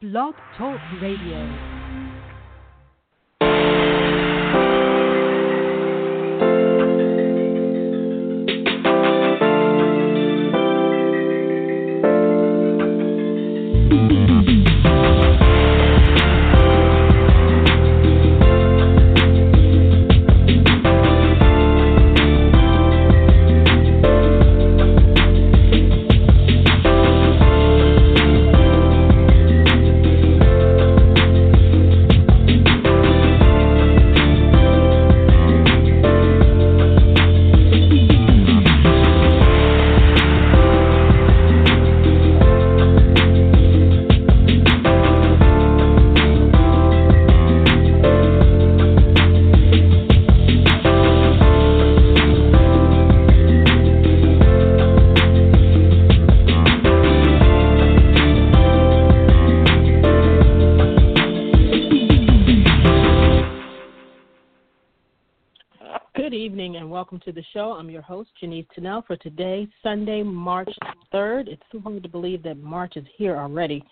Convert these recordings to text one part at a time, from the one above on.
Blog Talk Radio. Welcome to the show. I'm your host, Janice Tunnell, for today, Sunday, March 3rd. It's so hard to believe that March is here already.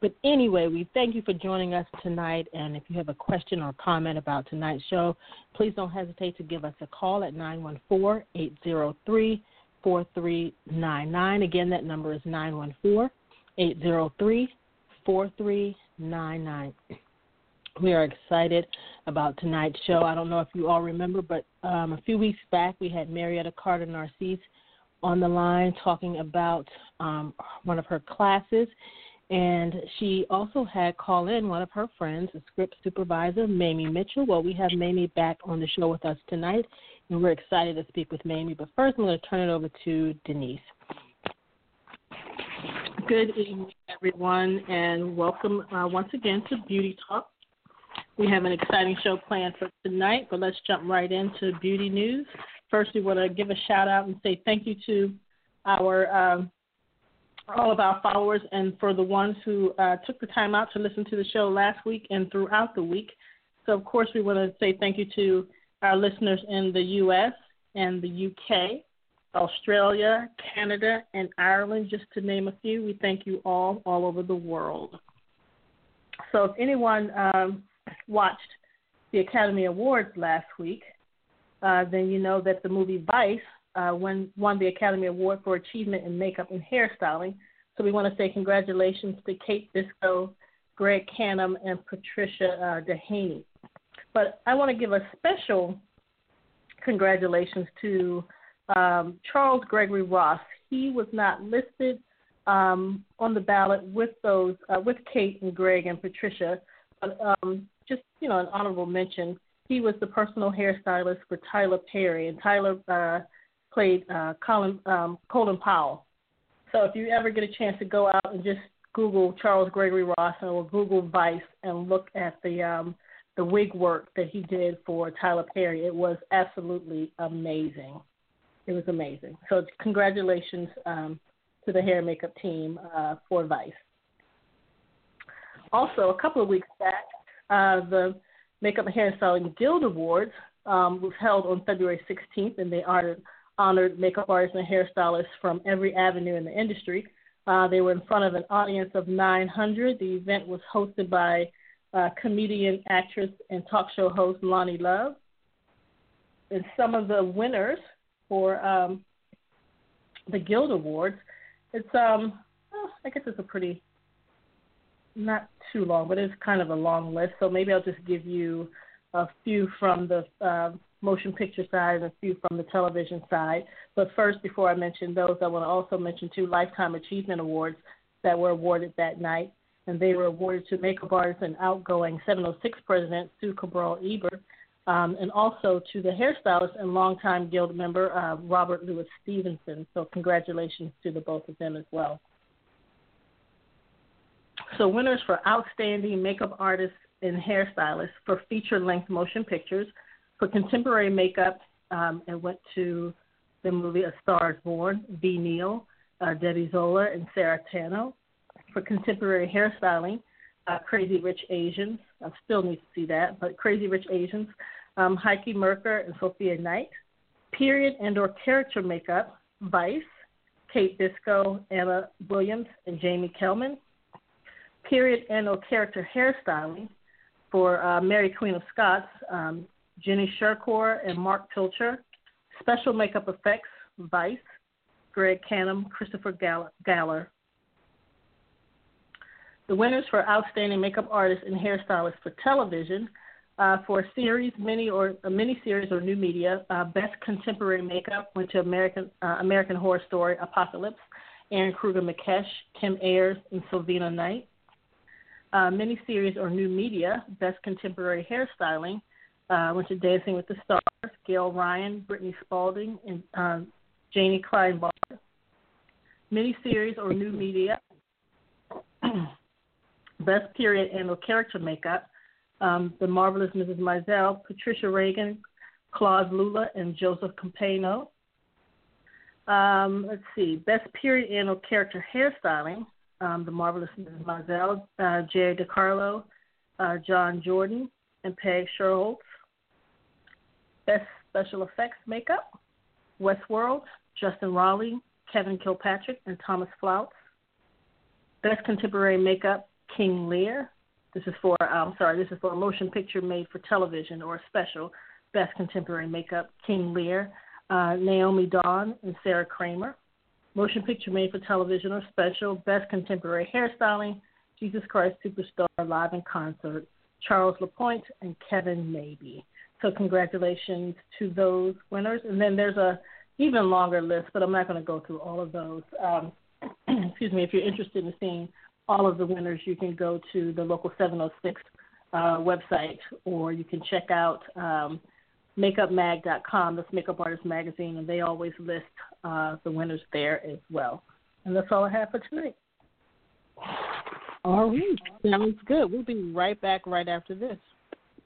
But anyway, we thank you for joining us tonight. And if you have a question or comment about tonight's show, please don't hesitate to give us a call at 914 803 4399. Again, that number is 914 803 4399 we are excited about tonight's show. I don't know if you all remember, but um, a few weeks back we had Marietta Carter Narcisse on the line talking about um, one of her classes, and she also had call in one of her friends, a script supervisor, Mamie Mitchell. Well, we have Mamie back on the show with us tonight, and we're excited to speak with Mamie. But first, I'm going to turn it over to Denise. Good evening, everyone, and welcome uh, once again to Beauty Talk we have an exciting show planned for tonight, but let's jump right into beauty news. First, we want to give a shout out and say thank you to our um, all of our followers and for the ones who uh, took the time out to listen to the show last week and throughout the week. So, of course, we want to say thank you to our listeners in the U.S. and the UK, Australia, Canada, and Ireland, just to name a few. We thank you all all over the world. So, if anyone um, watched the Academy Awards last week, uh, then you know that the movie Vice uh, won, won the Academy Award for Achievement in Makeup and Hairstyling. So we want to say congratulations to Kate Biscoe, Greg Cannom, and Patricia uh, Dehaney. But I want to give a special congratulations to um, Charles Gregory Ross. He was not listed um, on the ballot with those uh, with Kate and Greg and Patricia, but um, just you know an honorable mention. He was the personal hairstylist for Tyler Perry, and Tyler uh, played uh, Colin um, Colin Powell. So if you ever get a chance to go out and just Google Charles Gregory Ross or Google Vice and look at the um, the wig work that he did for Tyler Perry, it was absolutely amazing. It was amazing. So congratulations um, to the hair and makeup team uh, for Vice. Also, a couple of weeks back, uh, the Makeup and Hairstyling Guild Awards um, was held on February 16th, and they honored, honored makeup artists and hairstylists from every avenue in the industry. Uh, they were in front of an audience of 900. The event was hosted by uh, comedian, actress, and talk show host Loni Love. And some of the winners for um, the Guild Awards, it's um, oh, I guess it's a pretty not too long, but it's kind of a long list. So maybe I'll just give you a few from the uh, motion picture side and a few from the television side. But first, before I mention those, I want to also mention two Lifetime Achievement Awards that were awarded that night. And they were awarded to makeup artist and outgoing 706 president Sue Cabral Ebert, um, and also to the hairstylist and longtime guild member uh, Robert Louis Stevenson. So, congratulations to the both of them as well. So, winners for Outstanding Makeup artists and hairstylists for feature length motion pictures. For contemporary makeup, um, it went to the movie A Star is Born, Ve Neill, uh, Debbie Zoller, and Sarah Tanno. For contemporary hairstyling, uh, Crazy Rich Asians. I still need to see that, but Crazy Rich Asians, um, Heike Merker and Sophia Knight. Period and or character makeup, Vice, Kate Biscoe, Anna Williams, and Jamie Kelman period and or character hairstyling for uh, Mary Queen of Scots, um, Jenny Shircore and Marc Pilcher. Special makeup effects, Vice, Greg Cannom, Christopher Galler. The winners for Outstanding Makeup Artist and Hairstylist for Television uh, for a series, mini or a mini series or new media, uh, Best Contemporary Makeup went to American uh, American Horror Story Apocalypse, Eryn Krueger Mekash, Kim Ayers, and Silvina Knight. Uh, mini series or new media, Best Contemporary Hairstyling uh, went to Dancing with the Stars, Gail Ryan, Brittany Spaulding, and uh, Jani Kleinbard. Mini series or new media, Best Period and or Character Makeup um, the marvelous Mrs. Maisel, Patricia Regan, Claus Lulla, and Joseph Campayno. Um, let's see, Best Period Annual Character Hairstyling, um, the marvelous Mrs. Maisel, uh, Jerry DeCarlo, uh, John Jordan, and Peg Schierholz. Best Special Effects Makeup, Westworld, Justin Raleigh, Kevin Kilpatrick, and Thomas Floutz. Best Contemporary Makeup, King Lear, this is for, I'm sorry, this is for a motion picture made for television or a special. Best Contemporary Makeup, King Lear, uh, Naomi Donne, and Sarah Kramer. Motion picture made for television or special. Best Contemporary Hairstyling, Jesus Christ Superstar Live in Concert, Charles LaPointe, and Kevin Maybe. So congratulations to those winners. And then there's a even longer list, but I'm not going to go through all of those. Um, excuse me, if you're interested in seeing all of the winners, you can go to the local 706 uh, website, or you can check out um, makeupmag.com. That's Makeup Artist Magazine, and they always list uh, the winners there as well. And that's all I have for tonight. All right, sounds good. We'll be right back right after this.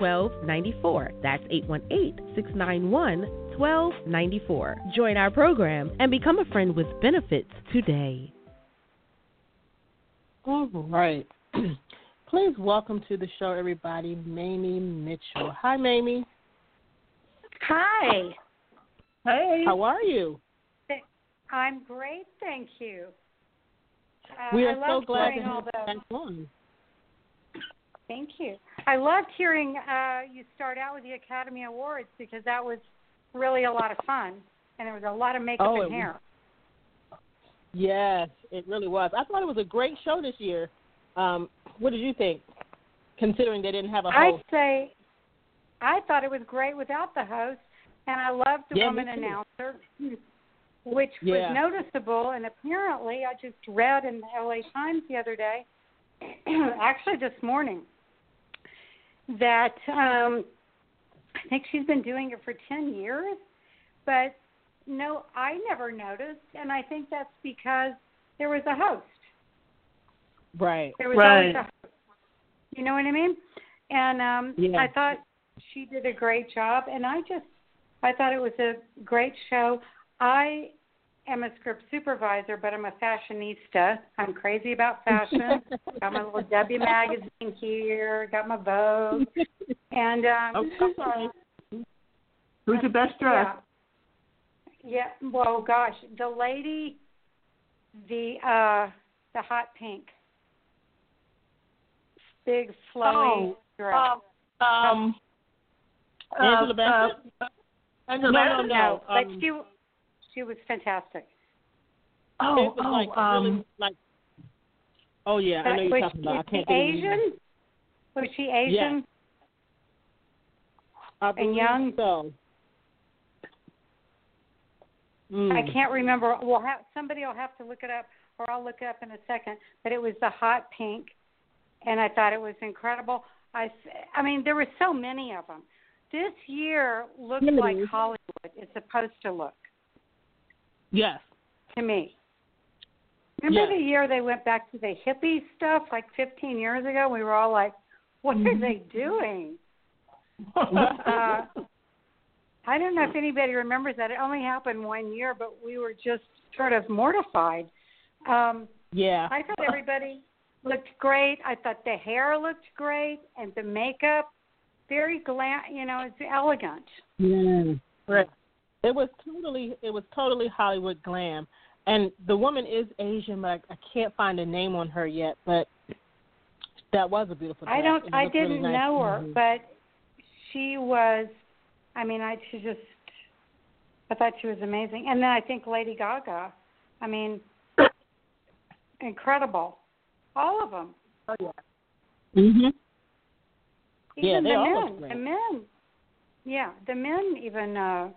1294. That's 818 691 1294. Join our program and become a friend with benefits today. All right. Please welcome to the show, everybody, Mamie Mitchell. Hi, Mamie. Hi. Hey. How are you? I'm great, thank you. Uh, we are so glad to have you back on. Thank you. I loved hearing uh, you start out with the Academy Awards because that was really a lot of fun, and there was a lot of makeup oh, and hair. Was, yes, it really was. I thought it was a great show this year. Um, what did you think? Considering they didn't have a host. I'd say I thought it was great without the host, and I loved the yeah, woman announcer, which yeah. was noticeable. And apparently, I just read in the LA Times the other day, actually this morning, that um, I think she's been doing it for 10 years, but no, I never noticed, and I think that's because there was a host. Right. There was right. always a host. You know what I mean? And um yeah. I thought she did a great job, and I just I thought it was a great show. I am a script supervisor, but I'm a fashionista. I'm crazy about fashion. got my little W magazine here. Got my Vogue. And um, oh, sorry. Who's the best dressed? Yeah. yeah. Well, gosh, the lady, the uh, the hot pink, big flowy oh, dress. Um, um, Angela Bassett. Uh, Angela no, no, no, no. Um, but she she was fantastic. Oh, it was oh, like um, really like. Oh yeah, I know you're talking about. I can't Asian? Was she Asian? and young. So. Mm. I can't remember. Well, have, somebody will have to look it up, or I'll look it up in a second. But it was the hot pink, and I thought it was incredible. I, I mean, there were so many of them. This year looks Really? like Hollywood is supposed to look Yes. to me. Remember Yes. the year they went back to the hippie stuff like 15 years ago? We were all like, "What are Mm-hmm. they doing?" uh, I don't know if anybody remembers that. It only happened one year, but we were just sort of mortified. Um, yeah. I thought everybody looked great. I thought the hair looked great, and the makeup very glam. You know, it's elegant. Yeah. Right. It was totally it was totally Hollywood glam. And the woman is Asian, but I, I can't find a name on her yet. But that was a beautiful. dress. I don't. I didn't nice. know her, Mhm. but she was. I mean, I she just. I thought she was amazing, and then I think Lady Gaga. I mean, incredible. All of them. Oh yeah. Mhm. Even Yeah, they the men. The men. Yeah, the men even uh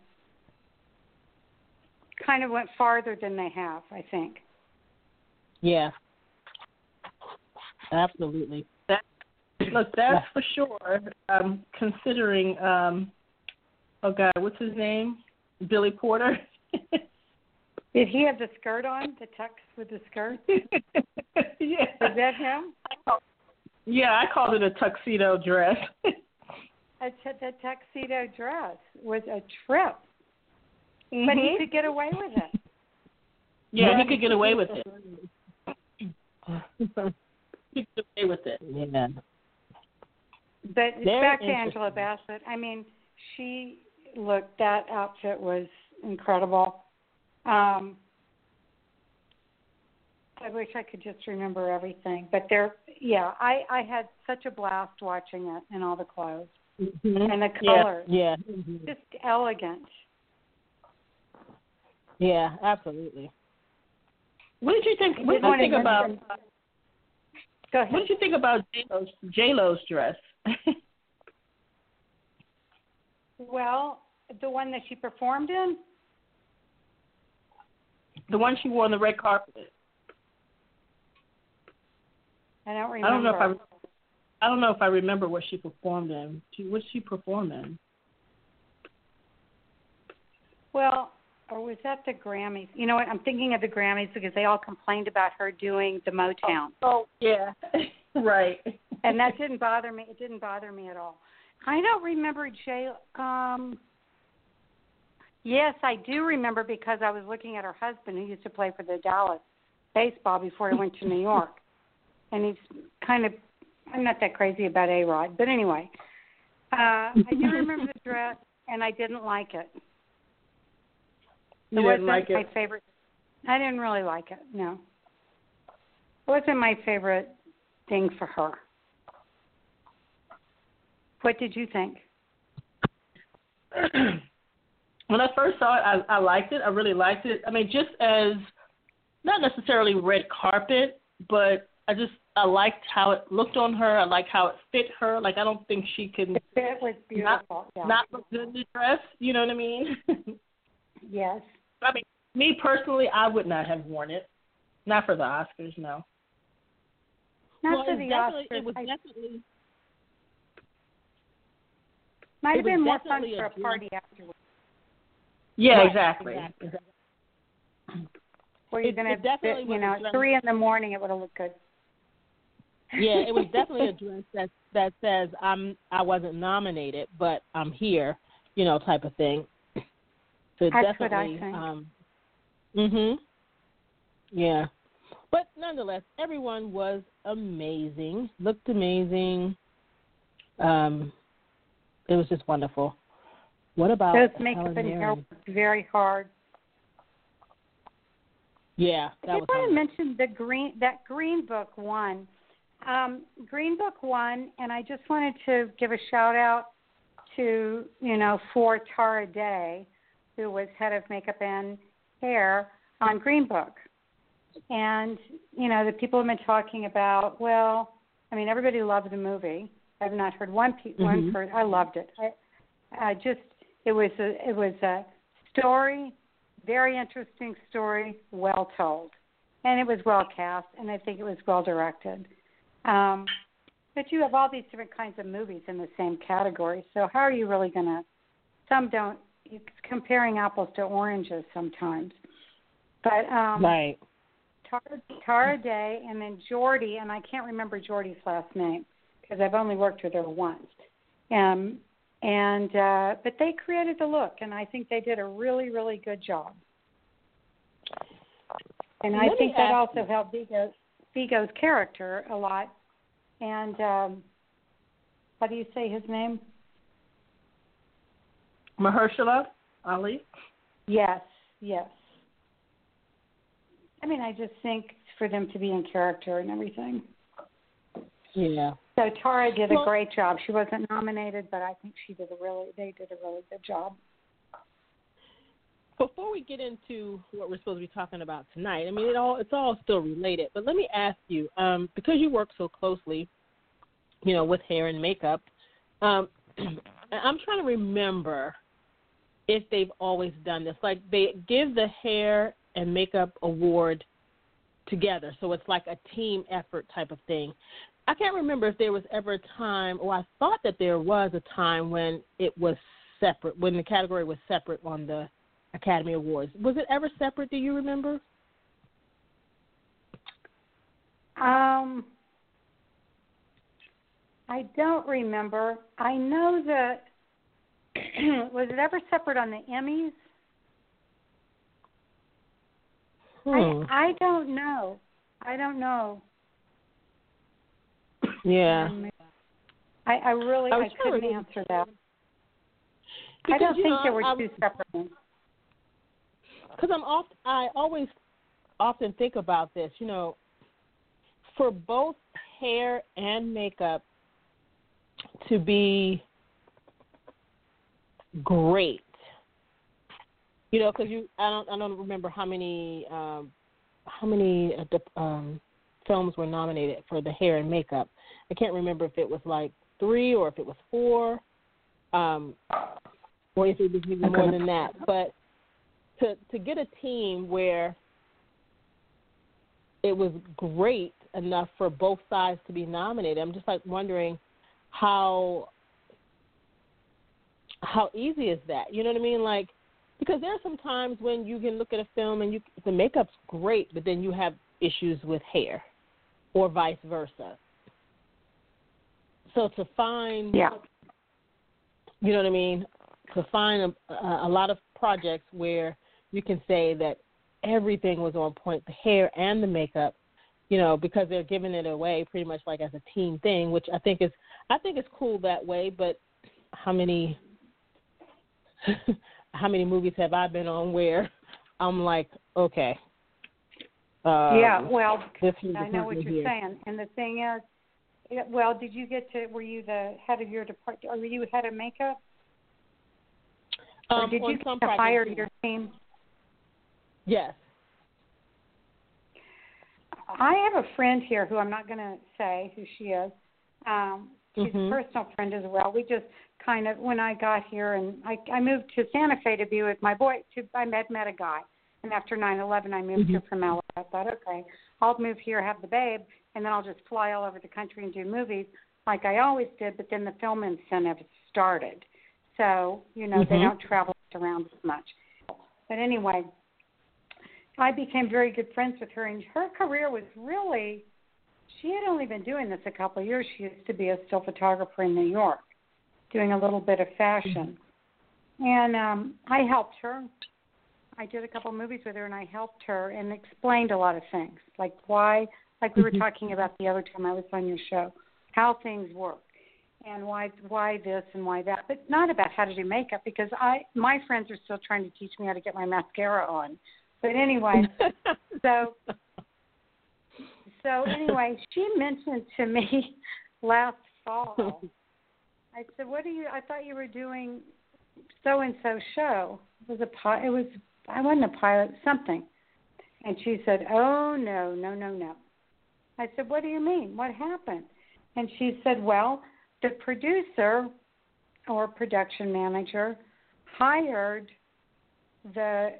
kind of went farther than they have, I think. Yeah. Absolutely. That look, that's for sure. Um, considering um, oh God, what's his name? Billy Porter. Did he have the skirt on? The tux with the skirt? yeah. Is that him? Yeah, I called it a tuxedo dress. A t- the tuxedo dress was a trip, but Mm-hmm. he could get away with it. yeah, he could get away with it. he could get away with it. Yeah. But Very back to. Angela Bassett. I mean, she looked. That outfit was incredible. Um, I wish I could just remember everything, but there, yeah, I I had such a blast watching it and all the clothes Mhm. and the Yeah, colors, Yeah. Mhm. just elegant. Yeah, absolutely. What did you think? What did Did you think about? Go ahead. What did you think about J-Lo's, J-Lo's dress? Well, the one that she performed in, the one she wore on the red carpet. I don't remember. I don't know if I. I don't know if I remember what she performed in. She, what did she perform in? Well, or was that the Grammys? You know what? I'm thinking of the Grammys because they all complained about her doing the Motown, Oh yeah, right. and that didn't bother me. It didn't bother me at all. I don't remember Jay. Um, yes, I do remember because I was looking at her husband who used to play for the Dallas baseball before he went to New York, and he's kind of. I'm not that crazy about A Rod, but anyway, uh, I do remember the dress, and I didn't like it. You it didn't wasn't like my it. favorite. I didn't really like it. No, it wasn't my favorite thing for her. What did you think? when I first saw it, I, I liked it. I really liked it. I mean, just as not necessarily red carpet, but I just I liked how it looked on her. I liked how it fit her. Like I don't think she can The fit was beautiful. yeah. not look good in the dress. You know what I mean? yes. I mean, me personally, I would not have worn it. Not for the Oscars, no. Not well, for the definitely, Oscars. It was I- definitely might have been more fun for a party afterwards. yeah, Right, exactly. exactly. Where you're It- gonna, it definitely you know, at three in the morning, it would have looked good. yeah, it was definitely a dress that that says I'm I wasn't nominated, but I'm here, you know, type of thing. So That's what I definitely, think. um, mhm, yeah. But nonetheless, everyone was amazing. Looked amazing. Um, it was just wonderful. What about Those makeup and hair worked very hard. Yeah, I that did was. want to mention the green that Green Book won. Um, green Book won, and I just wanted to give a shout out to you know for Tara Day, who was head of makeup and hair on Green Book, and you know the people have been talking about. Well, I mean everybody loved the movie. I've not heard one pe- one Mhm. person. I loved it. I uh, just it was a it was a story, very interesting story, well told, and it was well cast, and I think it was well directed. Um, but you have all these different kinds of movies in the same category, so how are you really going to? Some don't. It's comparing apples to oranges sometimes. But um, right. Tara, Tara Day, and then Jordy, and I can't remember Jordy's last name because I've only worked with her once. Um, and uh, but they created the look, and I think they did a really, really good job. And Let I think that also you. helped Viggo, Viggo's character a lot. And um, how do you say his name? Mahershala Ali. Yes, yes. I mean, I just think for them to be in character and everything. Yeah. So Tara did Well- a great job. She wasn't nominated, but I think she did a really they did a really good job. Before we get into what we're supposed to be talking about tonight, I mean, it all it's all still related. But let me ask you, um, because you work so closely, you know, with hair and makeup, um, I'm trying to remember if they've always done this. Like they give the hair and makeup award together, so it's like a team effort type of thing. I can't remember if there was ever a time, or I thought that there was a time when it was separate, when the category was separate on the Academy Awards. Was it ever separate? Do you remember? Um, I don't remember. I know that was it ever separate on the Emmys? Hmm. I I don't know. I don't know. yeah. Um, I, I really I I, was trying to couldn't remember. answer that. Because, I don't think know, there were I, two separate ones. because I'm oft I always often think about this, you know, for both hair and makeup to be great. You know, because you I don't I don't remember how many um, how many uh, um, films were nominated for the hair and makeup. I can't remember if it was like three or if it was four, um, or if it was even more than that. But to to get a team where it was great enough for both sides to be nominated. I'm just like wondering how how easy is that? You know what I mean? Like because there are some times when you can look at a film and you the makeup's great, but then you have issues with hair, or vice versa. So to find, Yeah. you know what I mean, to find a, a lot of projects where you can say that everything was on point, the hair and the makeup, you know, because they're giving it away pretty much like as a team thing, which I think is I think it's cool that way. But how many how many movies have I been on where I'm like, okay, um, yeah, well, I know what you're here. saying. And the thing is, it, well, did you get to? Were you the head of your department? Or were you head of makeup? or Um, did on you get to hire your team? Yes. I have a friend here who I'm not going to say who she is. Um, she's Mhm. a personal friend as well. We just kind of when I got here and I, I moved to Santa Fe to be with my boy. To I met met a guy, and after 9/11, I moved here from LA. I thought, okay, I'll move here, have the babe, and then I'll just fly all over the country and do movies like I always did. But then the film incentive started, so you know they Mhm. don't travel around as much. But anyway, I became very good friends with her, and her career was really. She had only been doing this a couple of years. She used to be a still photographer in New York, doing a little bit of fashion, and um, I helped her. I did a couple of movies with her, and I helped her and explained a lot of things, like why, like we were Mhm. talking about the other time I was on your show, how things work, and why why this and why that, but not about how to do makeup because I my friends are still trying to teach me how to get my mascara on. But anyway, so so anyway, she mentioned to me last fall. I said, "What are you? I thought you were doing so and so show. It was a pi- it was I wasn't a pilot, something." And she said, "Oh no, no, no, no." I said, "What do you mean? What happened?" And she said, "Well, the producer or production manager hired the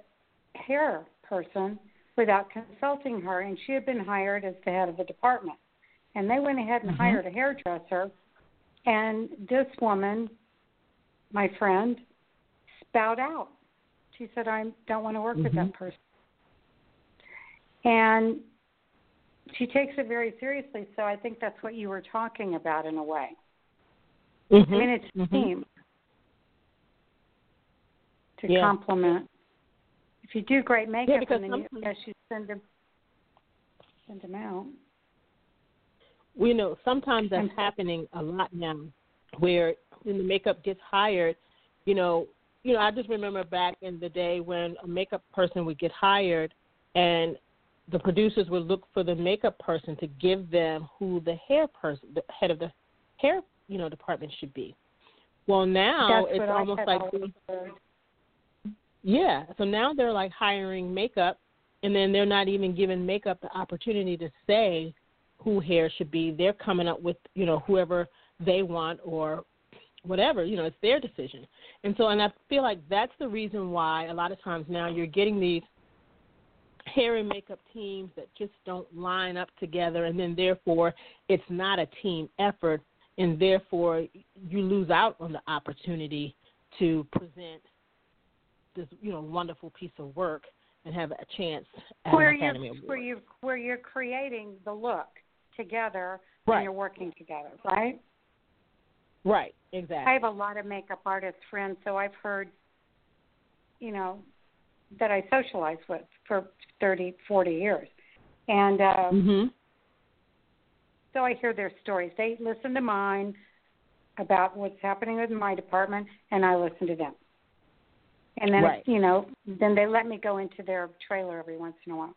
hair person without consulting her, and she had been hired as the head of the department. And they went ahead and mm-hmm. hired a hairdresser, and this woman, my friend, spout out. She said, "I don't want to work mm-hmm. with that mm-hmm. person," and she takes it very seriously. So I think that's what you were talking about in a way. Mm-hmm. I mean, it's mm-hmm. team to yeah. complement. If you do great makeup, yeah, and then you, yes, you send them send them out. We know sometimes that's happening a lot now, where when the makeup gets hired, you know, you know, I just remember back in the day when a makeup person would get hired, and the producers would look for the makeup person to give them who the hair person, the head of the hair, you know, department should be. Well, now That's it's almost like yeah. So now they're like hiring makeup, and then they're not even giving makeup the opportunity to say who hair should be. They're coming up with you know whoever they want or whatever. You know, it's their decision. And so, and I feel like that's the reason why a lot of times now you're getting these hair and makeup teams that just don't line up together, and then therefore it's not a team effort, and therefore you lose out on the opportunity to present this you know wonderful piece of work and have a chance at where an Academy you're, Award. Where you where you're creating the look together right. and you're working together, right? Right, exactly. I have a lot of makeup artist friends, so I've heard, you know, that I socialize with for thirty, forty years, and uh, mm-hmm. so I hear their stories. They listen to mine about what's happening in my department, and I listen to them. And then, right. you know, then they let me go into their trailer every once in a while.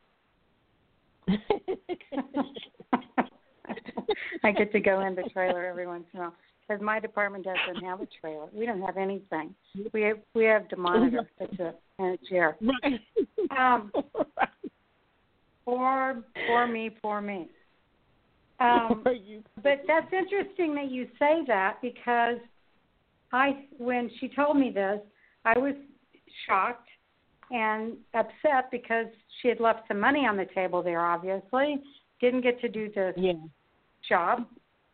I get to go in the trailer every once in a while because my department doesn't have a trailer. We don't have anything. We have we have the monitor. That's it, and a chair. Um, for for me, for me. Um, but that's interesting that you say that because I, when she told me this, I was shocked and upset because she had left some money on the table there. Obviously, didn't get to do this yeah. job,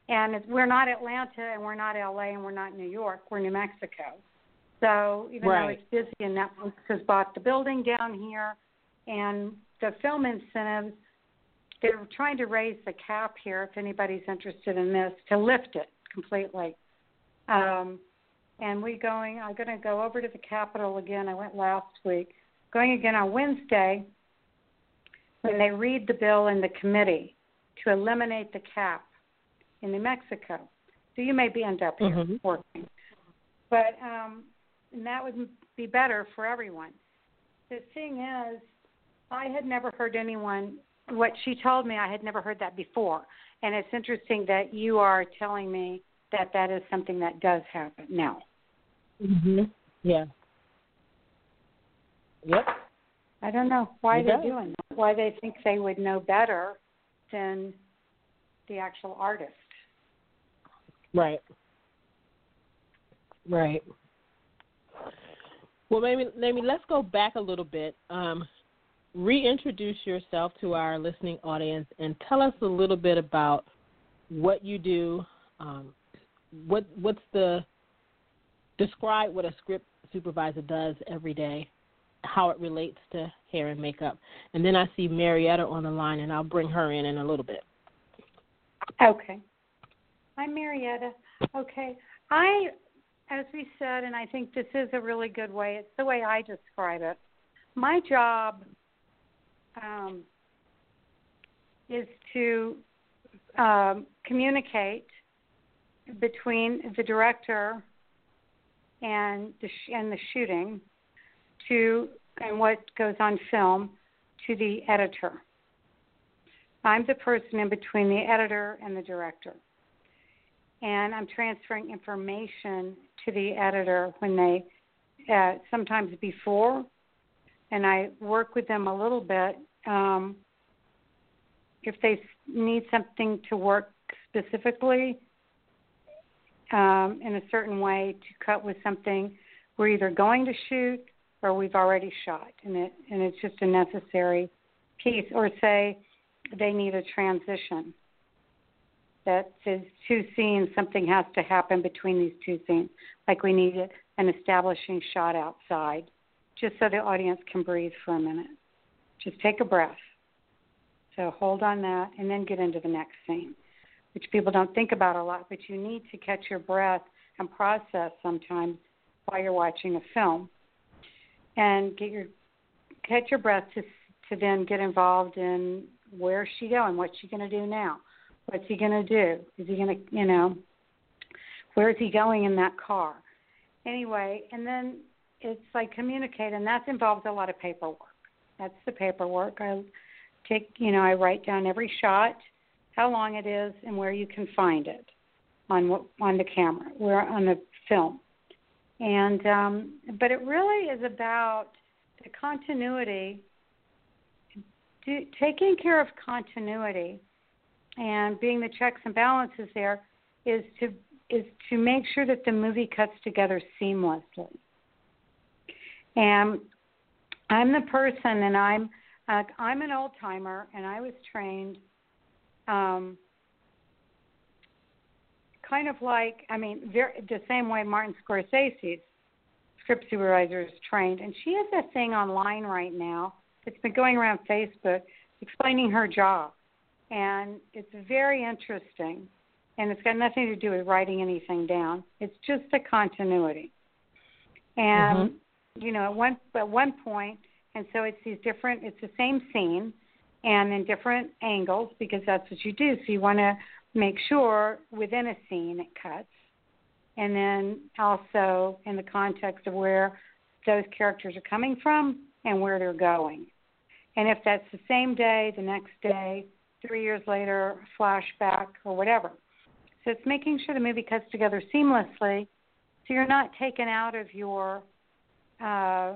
and it's, we're not Atlanta and we're not LA and we're not New York. We're New Mexico. So even right. though it's busy and Netflix has bought the building down here, and the film incentives, they're trying to raise the cap here. If anybody's interested in this, to lift it completely. Um, and we going. I'm going to go over to the Capitol again. I went last week. Going again on Wednesday when they read the bill in the committee to eliminate the cap in New Mexico. So you may be end up here mm-hmm. working, but um, and that would be better for everyone. The thing is, I had never heard anyone. What she told me, I had never heard that before, and it's interesting that you are telling me that that is something that does happen now. Mhm. Yeah. Yep. I don't know why it they're does. doing that. Why they think they would know better than the actual artist. Right. Right. Well, maybe maybe let's go back a little bit. Um, reintroduce yourself to our listening audience and tell us a little bit about what you do. Um, what what's the describe what a script supervisor does every day, how it relates to hair and makeup, and then I see Marietta on the line, and I'll bring her in in a little bit. Okay. I'm Marietta. Okay. I, as we said, and I think this is a really good way. It's the way I describe it. My job um, is to um, communicate between the director and the sh- and the shooting to and what goes on film to the editor. I'm the person in between the editor and the director. And I'm transferring information to the editor when they, uh, sometimes before, and I work with them a little bit. Um, if they need something to work specifically, um, in a certain way to cut with something we're either going to shoot or we've already shot, and it and it's just a necessary piece. Or say they need a transition. That says two scenes, something has to happen between these two scenes. Like we need an establishing shot outside, just so the audience can breathe for a minute. Just take a breath. So hold on that, and then get into the next scene which people don't think about a lot, but you need to catch your breath and process sometimes while you're watching a film, and get your catch your breath to to then get involved in where's she going, what's she going to do now, what's he going to do, is he going to you know where is he going in that car, anyway, and then it's like communicate, and that involves a lot of paperwork. That's the paperwork. I take you know I write down every shot how long it is, and where you can find it on on the camera, where on the film. And um, but it really is about the continuity, do, taking care of continuity, and being the checks and balances there is to is to make sure that the movie cuts together seamlessly. And I'm the person, and I'm uh, I'm an old timer, and I was trained um, kind of like, I mean, very, the same way Martin Scorsese's script supervisor is trained. And she has a thing online right now that's been going around Facebook explaining her job. And it's very interesting. And it's got nothing to do with writing anything down. It's just a continuity. And mm-hmm. you know, at one at one point, and so it's these different. It's the same scene, and in different angles because that's what you do. So you want to make sure within a scene it cuts, and then also in the context of where those characters are coming from and where they're going. And if that's the same day, the next day, three years later, flashback, or whatever. So it's making sure the movie cuts together seamlessly so you're not taken out of your uh,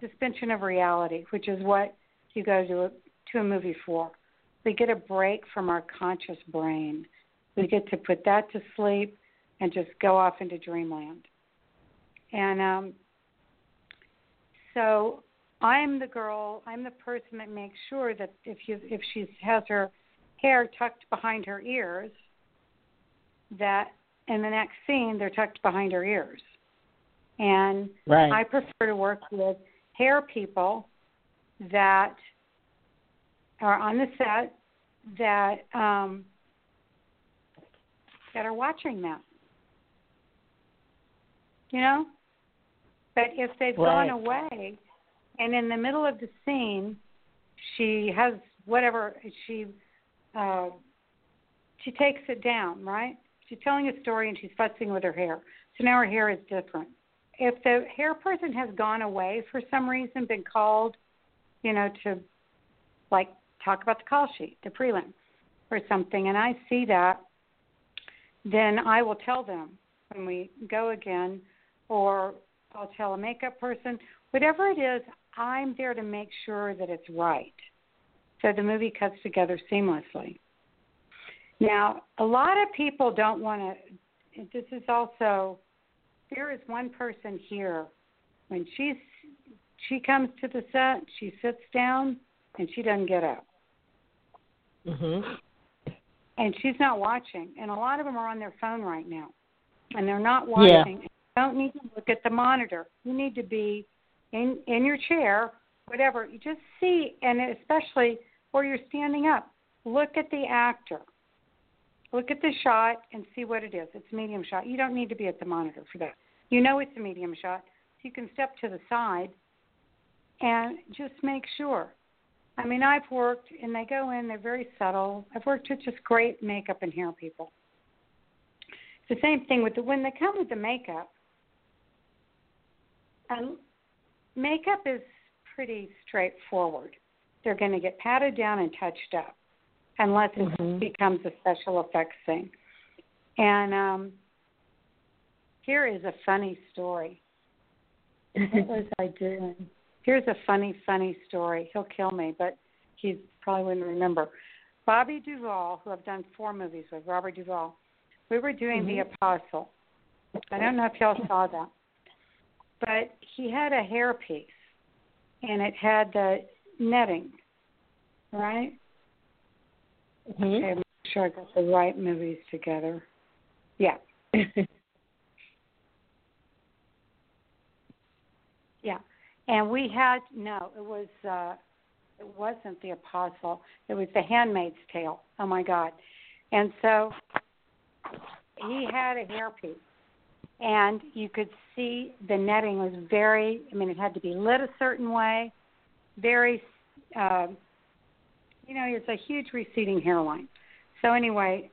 suspension of reality, which is what you go to a, to a movie for. We get a break from our conscious brain. We get to put that to sleep and just go off into dreamland. And um, so I'm the girl. I'm the person that makes sure that if you if she has her hair tucked behind her ears, that in the next scene they're tucked behind her ears. And right. I prefer to work with hair people that are on the set that um, that are watching that. You know, but if they've right. gone away, and in the middle of the scene, she has whatever she uh, she takes it down, right? She's telling a story and she's fussing with her hair. So now her hair is different. If the hair person has gone away for some reason, been called, you know, to like talk about the call sheet, the prelim, or something, and I see that, then I will tell them when we go again, or I'll tell a makeup person, whatever it is, I'm there to make sure that it's right. So the movie cuts together seamlessly. Now, a lot of people don't want to. This is also there is one person here when she's she comes to the set, she sits down and she doesn't get up. Mhm. And she's not watching, and a lot of them are on their phone right now, and they're not watching. Yeah. You don't need to look at the monitor. You need to be in in your chair, whatever. You just see, and especially where you're standing up, look at the actor. Look at the shot and see what it is. It's a medium shot. You don't need to be at the monitor for that. You know it's a medium shot. So you can step to the side and just make sure I mean, I've worked, and they go in, they're very subtle. I've worked with just great makeup and hair people. It's the same thing with the when they come with the makeup. Um, makeup is pretty straightforward. They're going to get patted down and touched up, unless it mm-hmm. becomes a special effects thing. And um, here is a funny story. what was I doing? Here's a funny, funny story. He'll kill me, but he probably wouldn't remember. Bobby Duvall, who I've done four movies with, Robert Duvall, We were doing mm-hmm. the apostle. I don't know if y'all saw that, but he had a hairpiece, and it had the netting, right? Mm-hmm. Okay, make sure I got the right movies together. Yeah. yeah. And we had no, it was uh it wasn't the apostle. It was the handmaid's tale. Oh my God. And so he had a hairpiece and you could see the netting was very I mean it had to be lit a certain way, very uh, you know, it's a huge receding hairline. So anyway,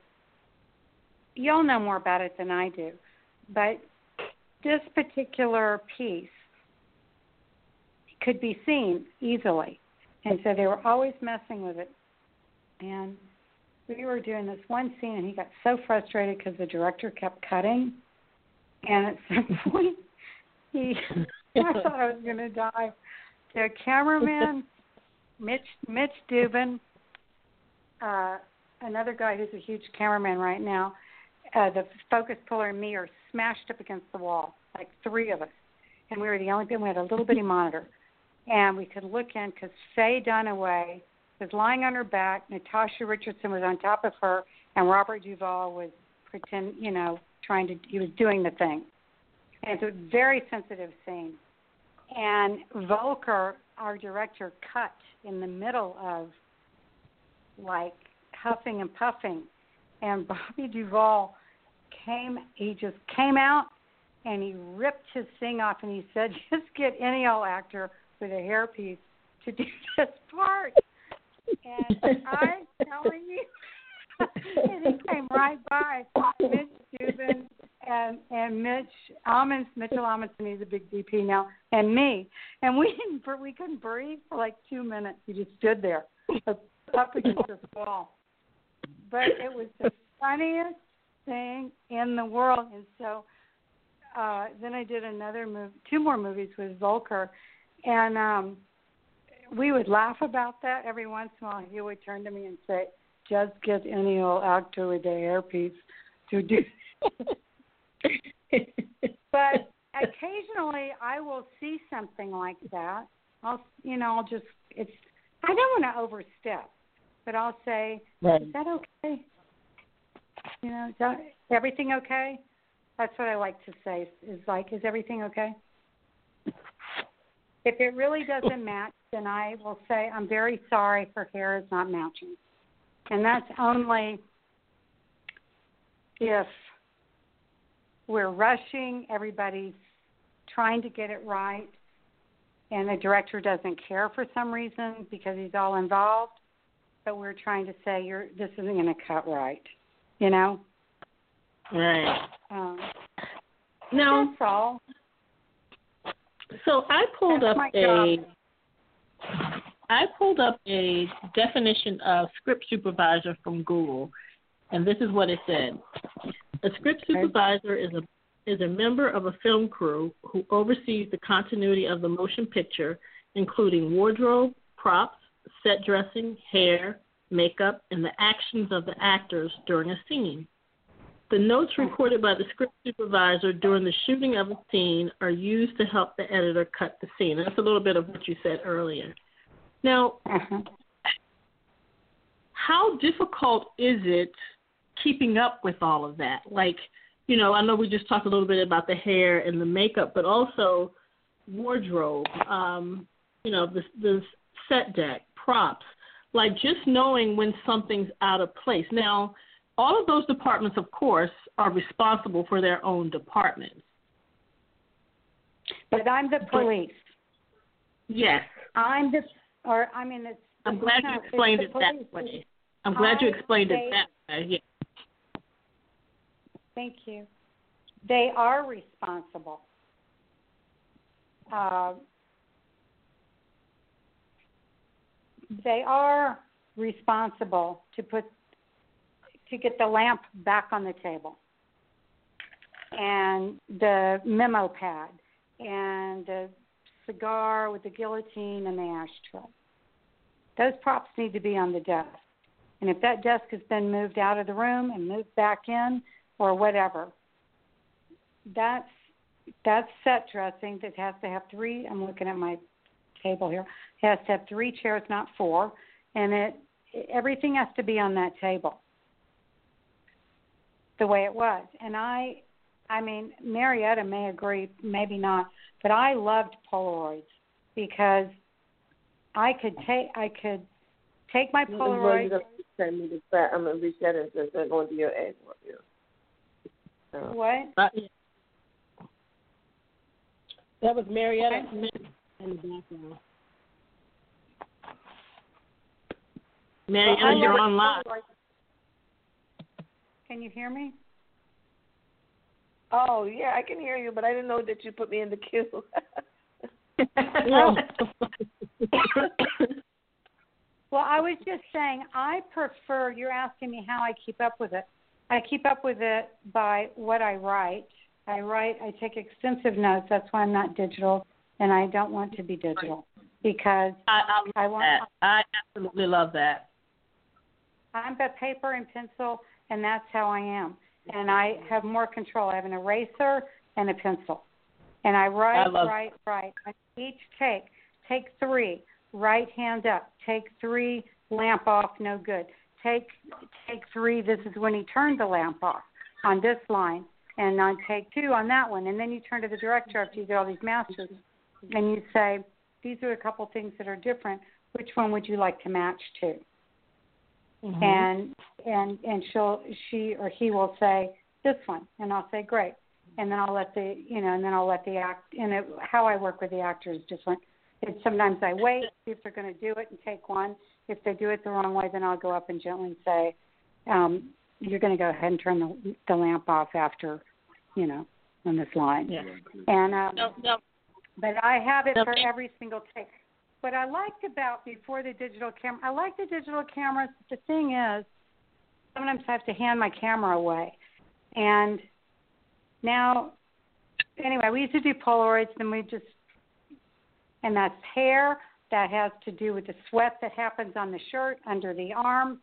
you'll know more about it than I do. But this particular piece could be seen easily. And so they were always messing with it. And we were doing this one scene, and he got so frustrated because the director kept cutting. And at some point, he, I thought I was going to die. The cameraman, Mitch Mitch Dubin, uh, another guy who's a huge cameraman right now, uh, the focus puller and me are smashed up against the wall, like three of us, and we were the only people. We had a little bitty monitor, and we could look in because Faye Dunaway was lying on her back, Natasha Richardson was on top of her, and Robert Duvall was pretend, you know, trying to. He was doing the thing, and it's a very sensitive scene. And Volker, our director, cut in the middle of like huffing and puffing, and Bobby Duvall came. He just came out and he ripped his thing off, and he said, "Just get any old actor with a hairpiece to do this part." And I'm telling you, and he came right by Mitch Dubin and and Mitch Amundsen, Mitchell Amundsen, he's a big DP now, and me, and we didn't we couldn't breathe for like two minutes. We just stood there up against this wall. But it was the funniest thing in the world, and so uh then I did another movie, two more movies with Volker, and um we would laugh about that every once in a while. He would turn to me and say, "Just get any old actor with a hairpiece to do." but occasionally, I will see something like that. I'll, you know, I'll just it's. I don't want to overstep, but I'll say, right. "Is that okay?" You know, is that everything okay? That's what I like to say. Is like, is everything okay? If it really doesn't match, then I will say, I'm very sorry her hair is not matching. And that's only if we're rushing, everybody's trying to get it right, and the director doesn't care for some reason because he's all involved. But we're trying to say, you're this isn't going to cut right, you know? Right. Um, now, that's all. So I pulled That's up a. I pulled up a definition of script supervisor from Google, and this is what it said: A script supervisor is a is a member of a film crew who oversees the continuity of the motion picture, including wardrobe, props, set dressing, hair, makeup, and the actions of the actors during a scene. The notes recorded by the script supervisor during the shooting of a scene are used to help the editor cut the scene. That's a little bit of what you said earlier. Now, Uh-huh. how difficult is it keeping up with all of that? Like, you know, I know we just talked a little bit about the hair and the makeup, but also wardrobe, um, you know, the, the set deck, props, like just knowing when something's out of place. Now, all of those departments, of course, are responsible for their own departments. But I'm the police. Yes, I'm the, or I mean, it's. I'm glad you explained it that way. I'm glad you explained it that way. Yeah. Thank you. They are responsible. Uh, they are responsible to put to get the lamp back on the table and the memo pad and the cigar with the guillotine and the ashtray. Those props need to be on the desk. And if that desk has been moved out of the room and moved back in, or whatever. That's that's set dressing that has to have three. I'm looking at my table here. It has to have three chairs, not four, and it everything has to be on that table the way it was. And I, I mean, Marietta may agree, maybe not, but I loved Polaroids because I could take I could take my Polaroid. Well, send me the set. I'm gonna reset it and send on to your ad. Yeah. What? Uh, that was Marietta in the background. Marietta, well, you're online. Can you hear me? Oh yeah, I can hear you, but I didn't know that you put me in the queue. well, I was just saying I prefer. You're asking me how I keep up with it. I keep up with it by what I write. I write. I take extensive notes. That's why I'm not digital, and I don't want to be digital because I, I, I want. That. I absolutely love that. I'm a paper and pencil, and that's how I am. And I have more control. I have an eraser and a pencil, and I write, I write, write. Each take, take three. Right hand up. Take three. Lamp off. No good. Take take three. This is when he turned the lamp off on this line, and on take two on that one. And then you turn to the director after you get all these masters, and you say, "These are a couple things that are different. Which one would you like to match to?" Mm-hmm. and and and she'll she or he will say this one, and I'll say great, and then I'll let the you know, and then I'll let the act. And it, how I work with the actor is different. It's sometimes I wait see if they're going to do it and take one. If they do it the wrong way, then I'll go up and gently say, um, "You're going to go ahead and turn the, the lamp off after, you know, on this line." Yeah. And um, no, no. but I have it for every single take what I liked about before the digital camera, I like the digital cameras. The thing is, sometimes I have to hand my camera away, and now, anyway, we used to do Polaroids, and we just, and that's hair. That has to do with the sweat that happens on the shirt, under the arm,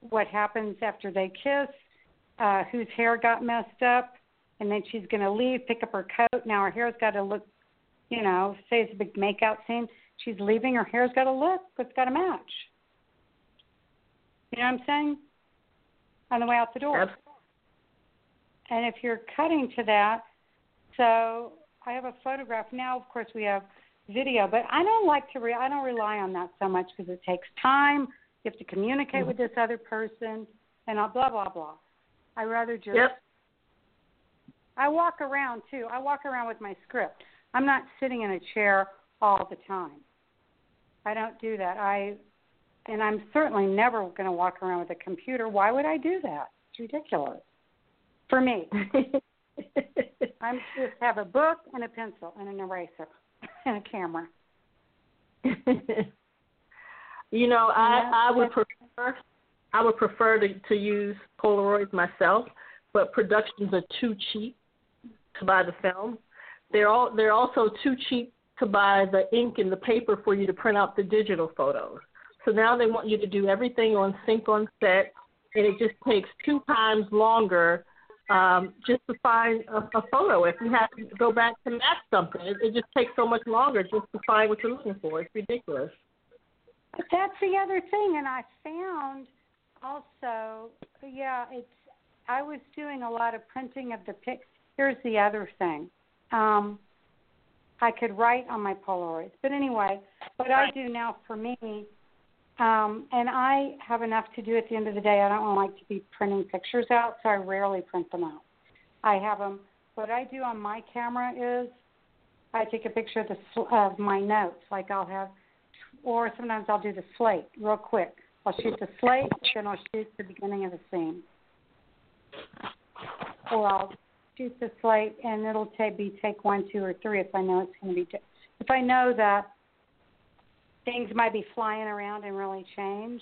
what happens after they kiss, uh, whose hair got messed up, and then she's going to leave, pick up her coat. Now her hair's got to look, you know, say it's a big makeout scene she's leaving, her hair's got to look, it's got to match. You know what I'm saying? On the way out the door. Yep. And if you're cutting to that, so I have a photograph now. Of course, we have video, but I don't like to. Re- I don't rely on that so much because it takes time. You have to communicate mm-hmm. with this other person, and I'll blah blah blah. I rather just. Yep. I walk around too. I walk around with my script. I'm not sitting in a chair all the time. I don't do that. I and I'm certainly never going to walk around with a computer. Why would I do that? It's ridiculous for me. I'm just have a book and a pencil and an eraser and a camera. you know, I I would prefer I would prefer to to use Polaroids myself, but productions are too cheap to buy the film. They're all they're also too cheap to buy the ink and the paper for you to print out the digital photos. So now they want you to do everything on sync on set, and it just takes two times longer um, just to find a, a photo. If you have to go back to match something, it, it just takes so much longer just to find what you're looking for. It's ridiculous. That's the other thing, and I found also, yeah, it's. I was doing a lot of printing of the pic. Here's the other thing. Um, I could write on my Polaroids. But anyway, what I do now for me, um, and I have enough to do at the end of the day. I don't like to be printing pictures out, so I rarely print them out. I have them. What I do on my camera is I take a picture of the of my notes. Like I'll have, or sometimes I'll do the slate real quick. I'll shoot the slate, then I'll shoot the beginning of the scene. Or I'll shoot the slate, and it'll take be take one, two, or three if I know it's going to be. T- if I know that things might be flying around and really change,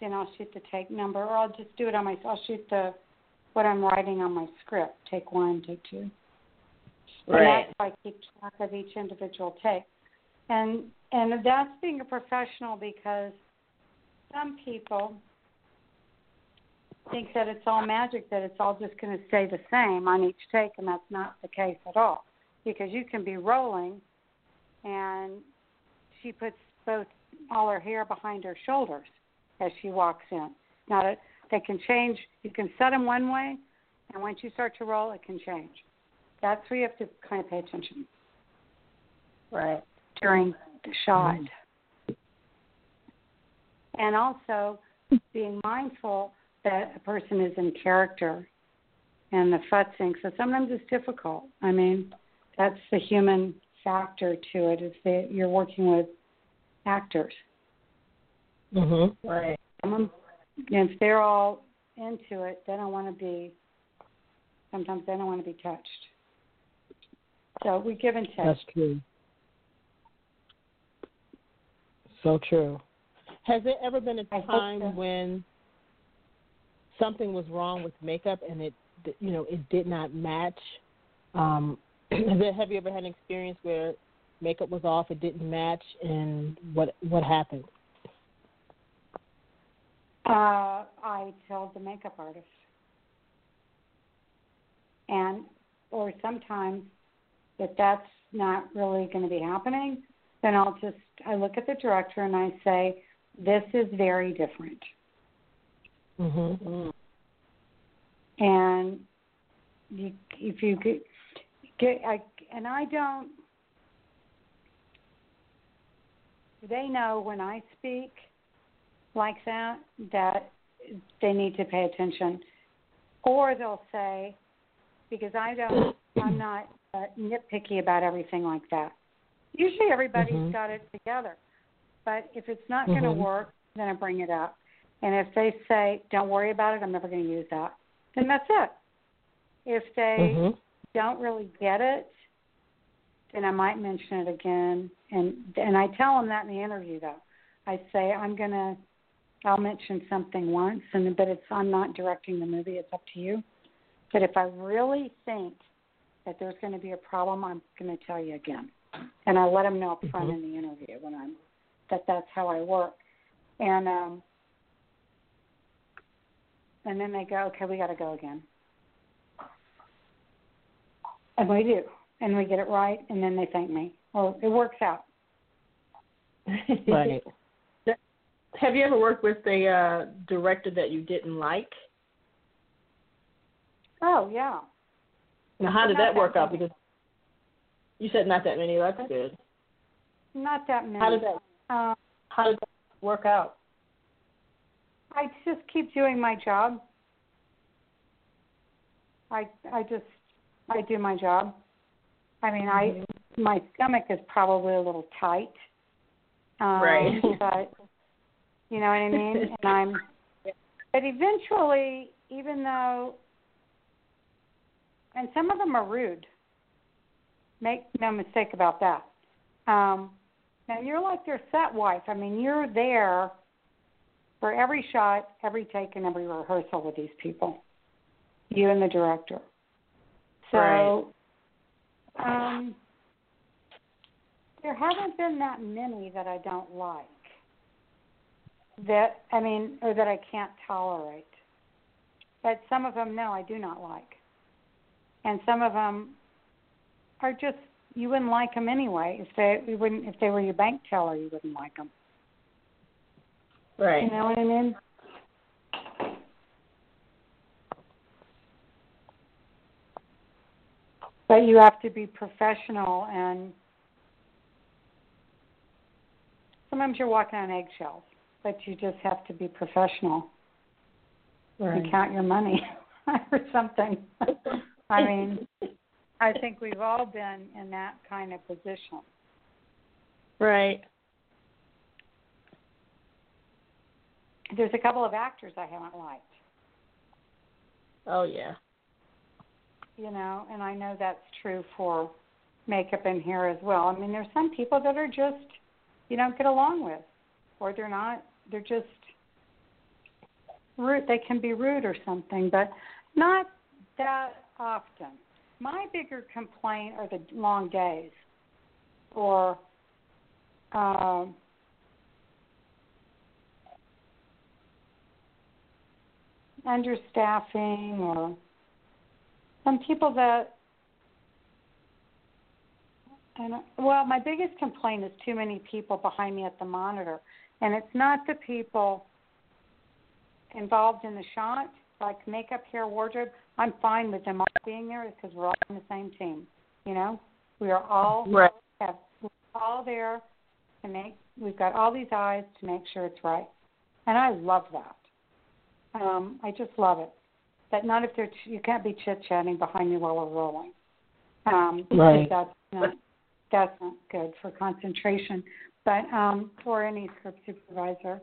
then I'll shoot the take number, or I'll just do it on my. I'll shoot the what I'm writing on my script. Take one, take two. Right. And that's how I keep track of each individual take. And and that's being a professional because some people think that it's all magic, that it's all just going to stay the same on each take, and that's not the case at all. Because you can be rolling, and she puts both all her hair behind her shoulders as she walks in. Not a, they can change. You can set them one way, and once you start to roll, it can change. That's where you have to kind of pay attention. Right. During the shot. Mm-hmm. And also being mindful that a person is in character and the futzing. So sometimes it's difficult. I mean, that's the human factor to it is that you're working with actors. Mhm. Right. And if they're all into it, they don't want to be. Sometimes they don't want to be touched. So we give and take. That's true. So true. Has there ever been a time so. when something was wrong with makeup and it, you know, it did not match? Um, have you ever had an experience where makeup was off, it didn't match, and what what happened? Uh, I told the makeup artist, and or sometimes if that's not really going to be happening, then I'll just I look at the director and I say, "This is very different." Mm-hmm. And you, if you get, get I, and I don't. They know when I speak like that that they need to pay attention, or they'll say, because I don't, I'm not uh, nitpicky about everything like that. Usually everybody's mm-hmm. got it together. But if it's not mm-hmm. going to work, then I bring it up. And if they say, don't worry about it, I'm never going to use that, then that's it. If they mm-hmm. don't really get it, then I might mention it again. And and I tell them that in the interview though. I say I'm gonna, I'll mention something once, and but it's I'm not directing the movie. It's up to you. But if I really think that there's going to be a problem, I'm going to tell you again, and I let them know up front mm-hmm. in the interview when I'm that that's how I work, and um, and then they go, okay, we got to go again, and we do, and we get it right, and then they thank me, Well, it works out. right. Have you ever worked with a uh, director that you didn't like? Oh yeah, now, how did that work out? Because you said not that many. That's good. Not that many. How did that? Um, how did that work out? I just keep doing my job. I I just I do my job. I mean, mm-hmm. I my stomach is probably a little tight. Um, right. But you know what I mean. and I'm. But eventually, even though and some of them are rude. Make no mistake about that. Um, now you're like their set wife. I mean, you're there for every shot, every take, and every rehearsal with these people. You and the director. So, right. um, there haven't been that many that I don't like. That I mean, or that I can't tolerate. But some of them, no, I do not like and some of them are just you wouldn't like them anyway. If they you wouldn't if they were your bank teller, you wouldn't like them. Right. You know what I mean? But you have to be professional and sometimes you're walking on eggshells, but you just have to be professional right. and count your money or something. I mean, I think we've all been in that kind of position. Right. There's a couple of actors I haven't liked. Oh yeah. You know, and I know that's true for makeup in here as well. I mean, there's some people that are just you don't get along with, or they're not. They're just rude. They can be rude or something, but not that often. My bigger complaint are the long days, or um, understaffing or some people that and well, my biggest complaint is too many people behind me at the monitor, and it's not the people involved in the shot, like makeup, hair, wardrobe. I'm fine with them all being there because we're all on the same team. You know, we are all right. have, we're all there to make. We've got all these eyes to make sure it's right, and I love that. Um, I just love it. That not if they're you can't be chit chatting behind me while we're rolling. Um, right. That's not that's not good for concentration. But um, for any script supervisor,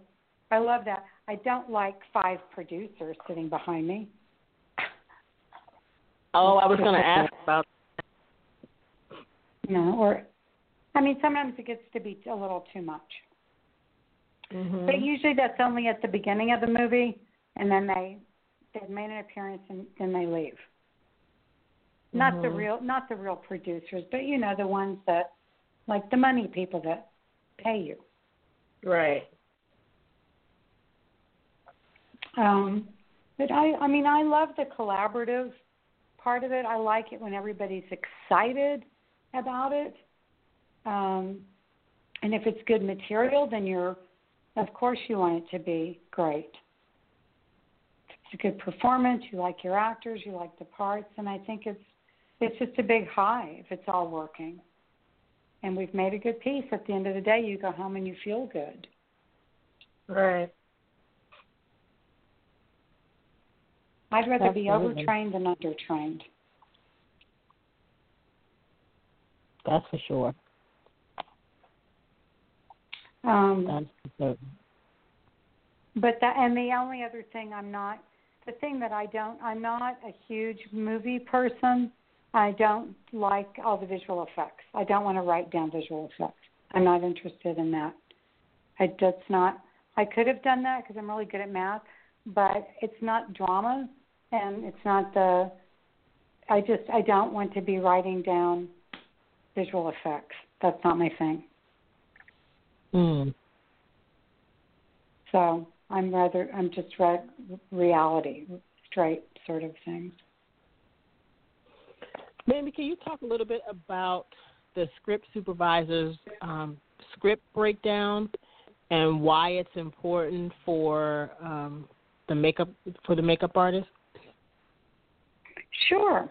I love that. I don't like five producers sitting behind me. Oh, I was going to ask about. No, or I mean, sometimes it gets to be a little too much. Mm-hmm. But usually that's only at the beginning of the movie, and then they they've made an appearance and then they leave. Not mm-hmm. the real, not the real producers, but you know the ones that, like the money people that pay you. Right. Um, but I, I mean, I love the collaborative part of it. I like it when everybody's excited about it. Um, and if it's good material, then you're, of course, you want it to be great. It's a good performance, you like your actors, you like the parts, and I think it's it's just a big high if it's all working. And we've made a good piece. At the end of the day, you go home and you feel good. Right. I'd rather Absolutely. be overtrained than undertrained. That's for sure. Um, That's for certain. but that, and the only other thing I'm not, the thing that I don't, I'm not a huge movie person. I don't like all the visual effects. I don't want to write down visual effects. I'm not interested in that. I that's not. I could have done that because I'm really good at math, but it's not drama, and it's not the. I just I don't want to be writing down visual effects. That's not my thing. Mm. So I'm rather I'm just re- reality, straight sort of things. Maybe can you talk a little bit about the script supervisor's um, script breakdown and why it's important for um, the makeup for the makeup artist? Sure.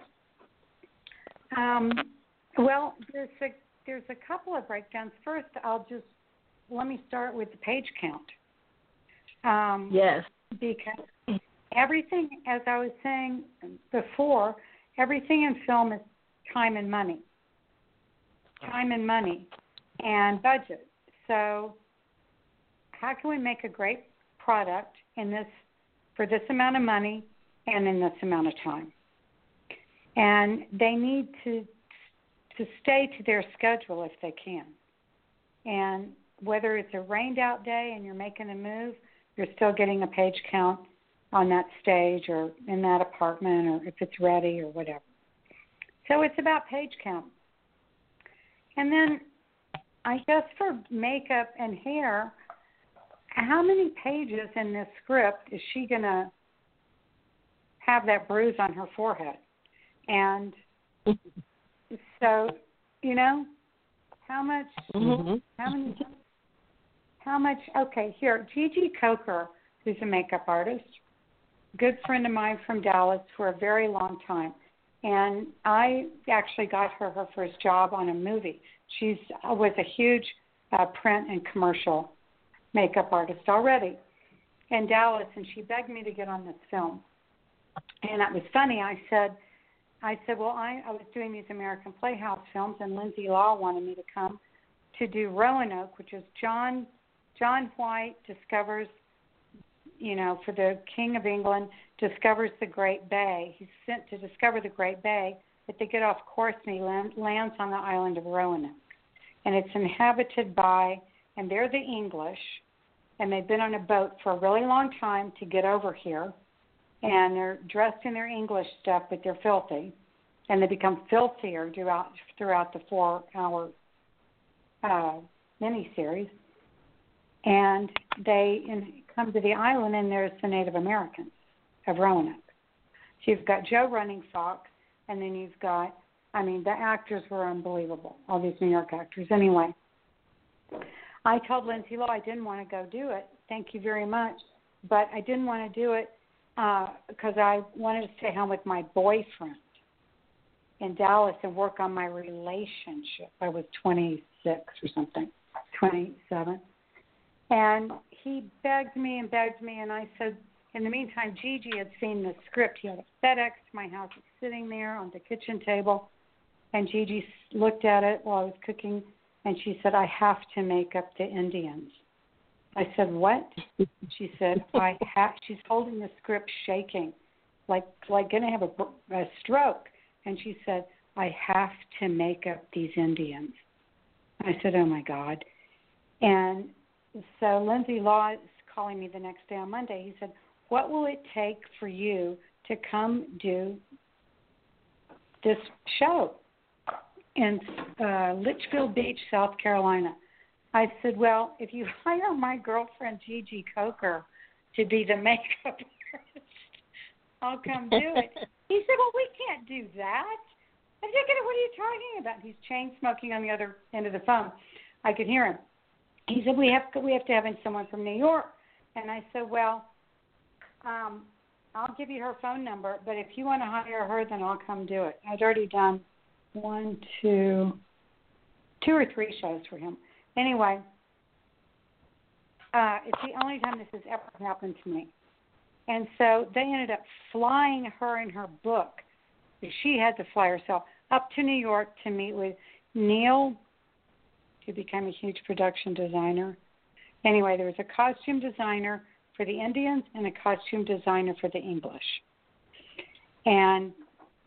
Um, well, there's a there's a couple of breakdowns. First, I'll just let me start with the page count. Um, Yes. Because everything, as I was saying before, everything in film is time and money. Time and money and budget. So, how can we make a great product in this for this amount of money and in this amount of time? And they need to to stay to their schedule if they can. And whether it's a rained out day and you're making a move, you're still getting a page count on that stage or in that apartment or if it's ready or whatever. So it's about page count. And then I guess for makeup and hair, how many pages in this script is she going to have that bruise on her forehead? And so, you know, how much Mm-hmm. how many how much okay, here, Gigi Coker, who's a makeup artist, good friend of mine from Dallas for a very long time. And I actually got her her first job on a movie. She's uh, was a huge uh, print and commercial makeup artist already in Dallas, and she begged me to get on this film. And it was funny. I said, I said, well, I, I was doing these American Playhouse films, and Lindsay Law wanted me to come to do Roanoke, which is John John White discovers, you know, for the King of England, discovers the Great Bay. He's sent to discover the Great Bay, but they get off course and he land, lands on the island of Roanoke. And it's inhabited by, and they're the English, and they've been on a boat for a really long time to get over here. And they're dressed in their English stuff, but they're filthy. And they become filthier throughout throughout the four hour uh, miniseries and they in, come to the island, and there's the Native Americans of Roanoke. So you've got Joe Running Fox, and then you've got, I mean, the actors were unbelievable, all these New York actors. Anyway, I told Lindsay Law I didn't want to go do it. Thank you very much, but I didn't want to do it because uh, I wanted to stay home with my boyfriend in Dallas and work on my relationship. I was 26 or something, 27. And he begged me and begged me, and I said, in the meantime, Gigi had seen the script. He had a FedEx to my house. It's sitting there on the kitchen table. And Gigi looked at it while I was cooking, and she said, I have to make up the Indians. I said, "What?" She said, "I have." She's holding the script, shaking, like like going to have a, a stroke. And she said, "I have to make up these Indians." I said, "Oh my God!" And so Lindsay Law is calling me the next day on Monday. He said, what will it take for you to come do this show in uh, Litchfield Beach, South Carolina? I said, Well, if you hire my girlfriend Gigi Coker to be the makeup artist, I'll come do it. he said, Well, we can't do that. I said, What are you talking about? He's chain smoking on the other end of the phone. I could hear him. He said, We have we have to have in someone from New York. And I said, Well, um, I'll give you her phone number, but if you want to hire her, then I'll come do it. I'd already done one, two, two or three shows for him. Anyway, uh, it's the only time this has ever happened to me. And so they ended up flying her in her book. She had to fly herself up to New York to meet with Neil, to become a huge production designer. Anyway, there was a costume designer for the Indians and a costume designer for the English. And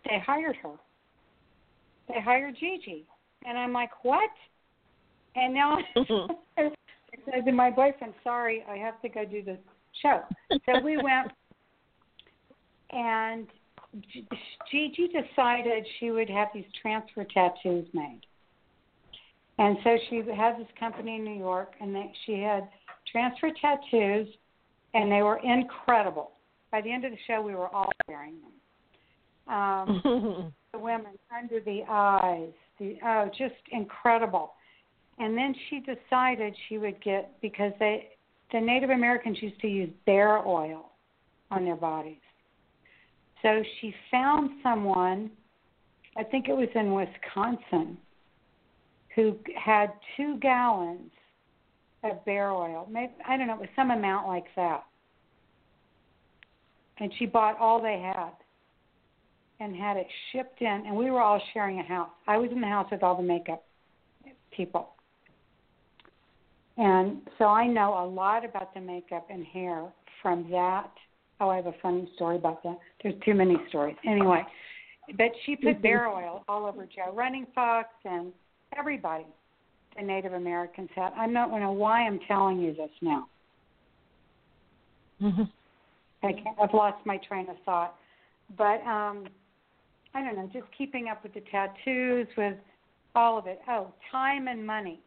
they hired her. They hired Gigi. And I'm like, what? And now I said to my boyfriend, sorry, I have to go do the show. So we went, and Gigi decided she would have these transfer tattoos made. And so she has this company in New York, and they, she had transfer tattoos and they were incredible. By the end of the show, we were all wearing them. Um, the women under the eyes, the oh, just incredible. And then she decided she would get because they the Native Americans used to use bear oil on their bodies. So she found someone, I think it was in Wisconsin, who had two gallons of bear oil. Maybe I don't know, it was some amount like that. And she bought all they had and had it shipped in and we were all sharing a house. I was in the house with all the makeup people. And so I know a lot about the makeup and hair from that. Oh, I have a funny story about that. There's too many stories. Anyway, but she put mm-hmm. bear oil all over Joe Running Fox and everybody the Native Americans had. I don't know why I'm telling you this now. Mm-hmm. I can't, I've lost my train of thought, but um, I don't know. Just keeping up with the tattoos, with all of it. Oh, time and money.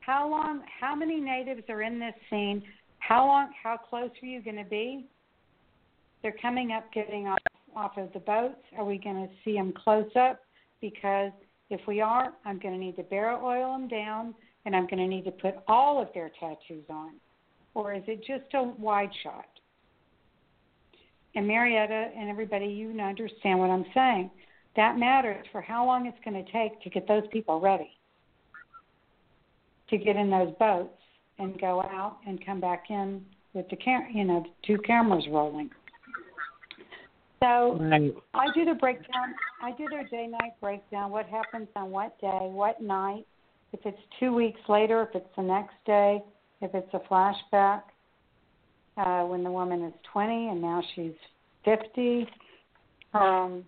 How long? How many natives are in this scene? How long? How close are you going to be? They're coming up, getting off off of the boats. Are we going to see them close up? Because if we are, I'm going to need to bear oil them down, and I'm going to need to put all of their tattoos on. Or is it just a wide shot? And Marietta and everybody, you understand what I'm saying. That matters for how long it's going to take to get those people ready to get in those boats and go out and come back in with the cam- you know, two cameras rolling. So right. I do the breakdown. I do their day night breakdown. What happens on what day, what night. If it's two weeks later, if it's the next day, if it's a flashback uh, when the woman is 20 and now she's 50. Um,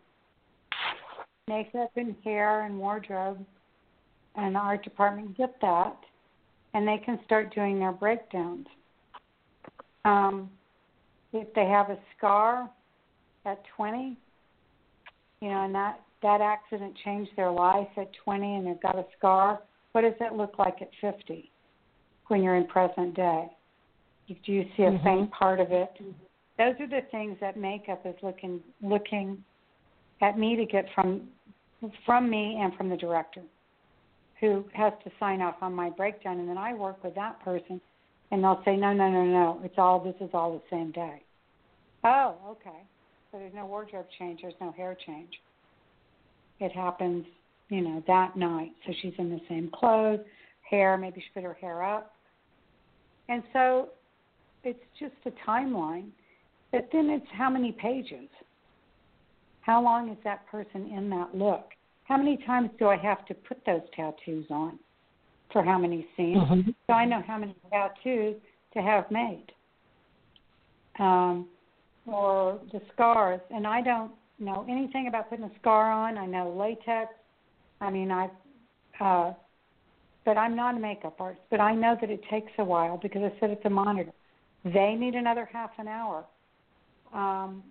makeup and hair and wardrobe and the art department get that, and they can start doing their breakdowns. Um, if they have a scar, at 20, you know, and that that accident changed their life at 20 and they've got a scar, what does it look like at 50 when you're in present day? Do you see a mm-hmm. faint part of it? those are the things that makeup is looking looking at me to get from from me and from the director who has to sign off on my breakdown and then I work with that person and they'll say no no no no it's all this is all the same day. Oh, okay. So there's no wardrobe change, there's no hair change. It happens, you know, that night. So she's in the same clothes, hair, maybe she put her hair up. And so it's just a timeline. But then it's how many pages? How long is that person in that look? How many times do I have to put those tattoos on? For how many scenes? Mm-hmm. So I know how many tattoos to have made. Um, or the scars. And I don't know anything about putting a scar on. I know latex. I mean, I, uh, but I'm not a makeup artist. But I know that it takes a while because I said it's a monitor. They need another half an hour. Um,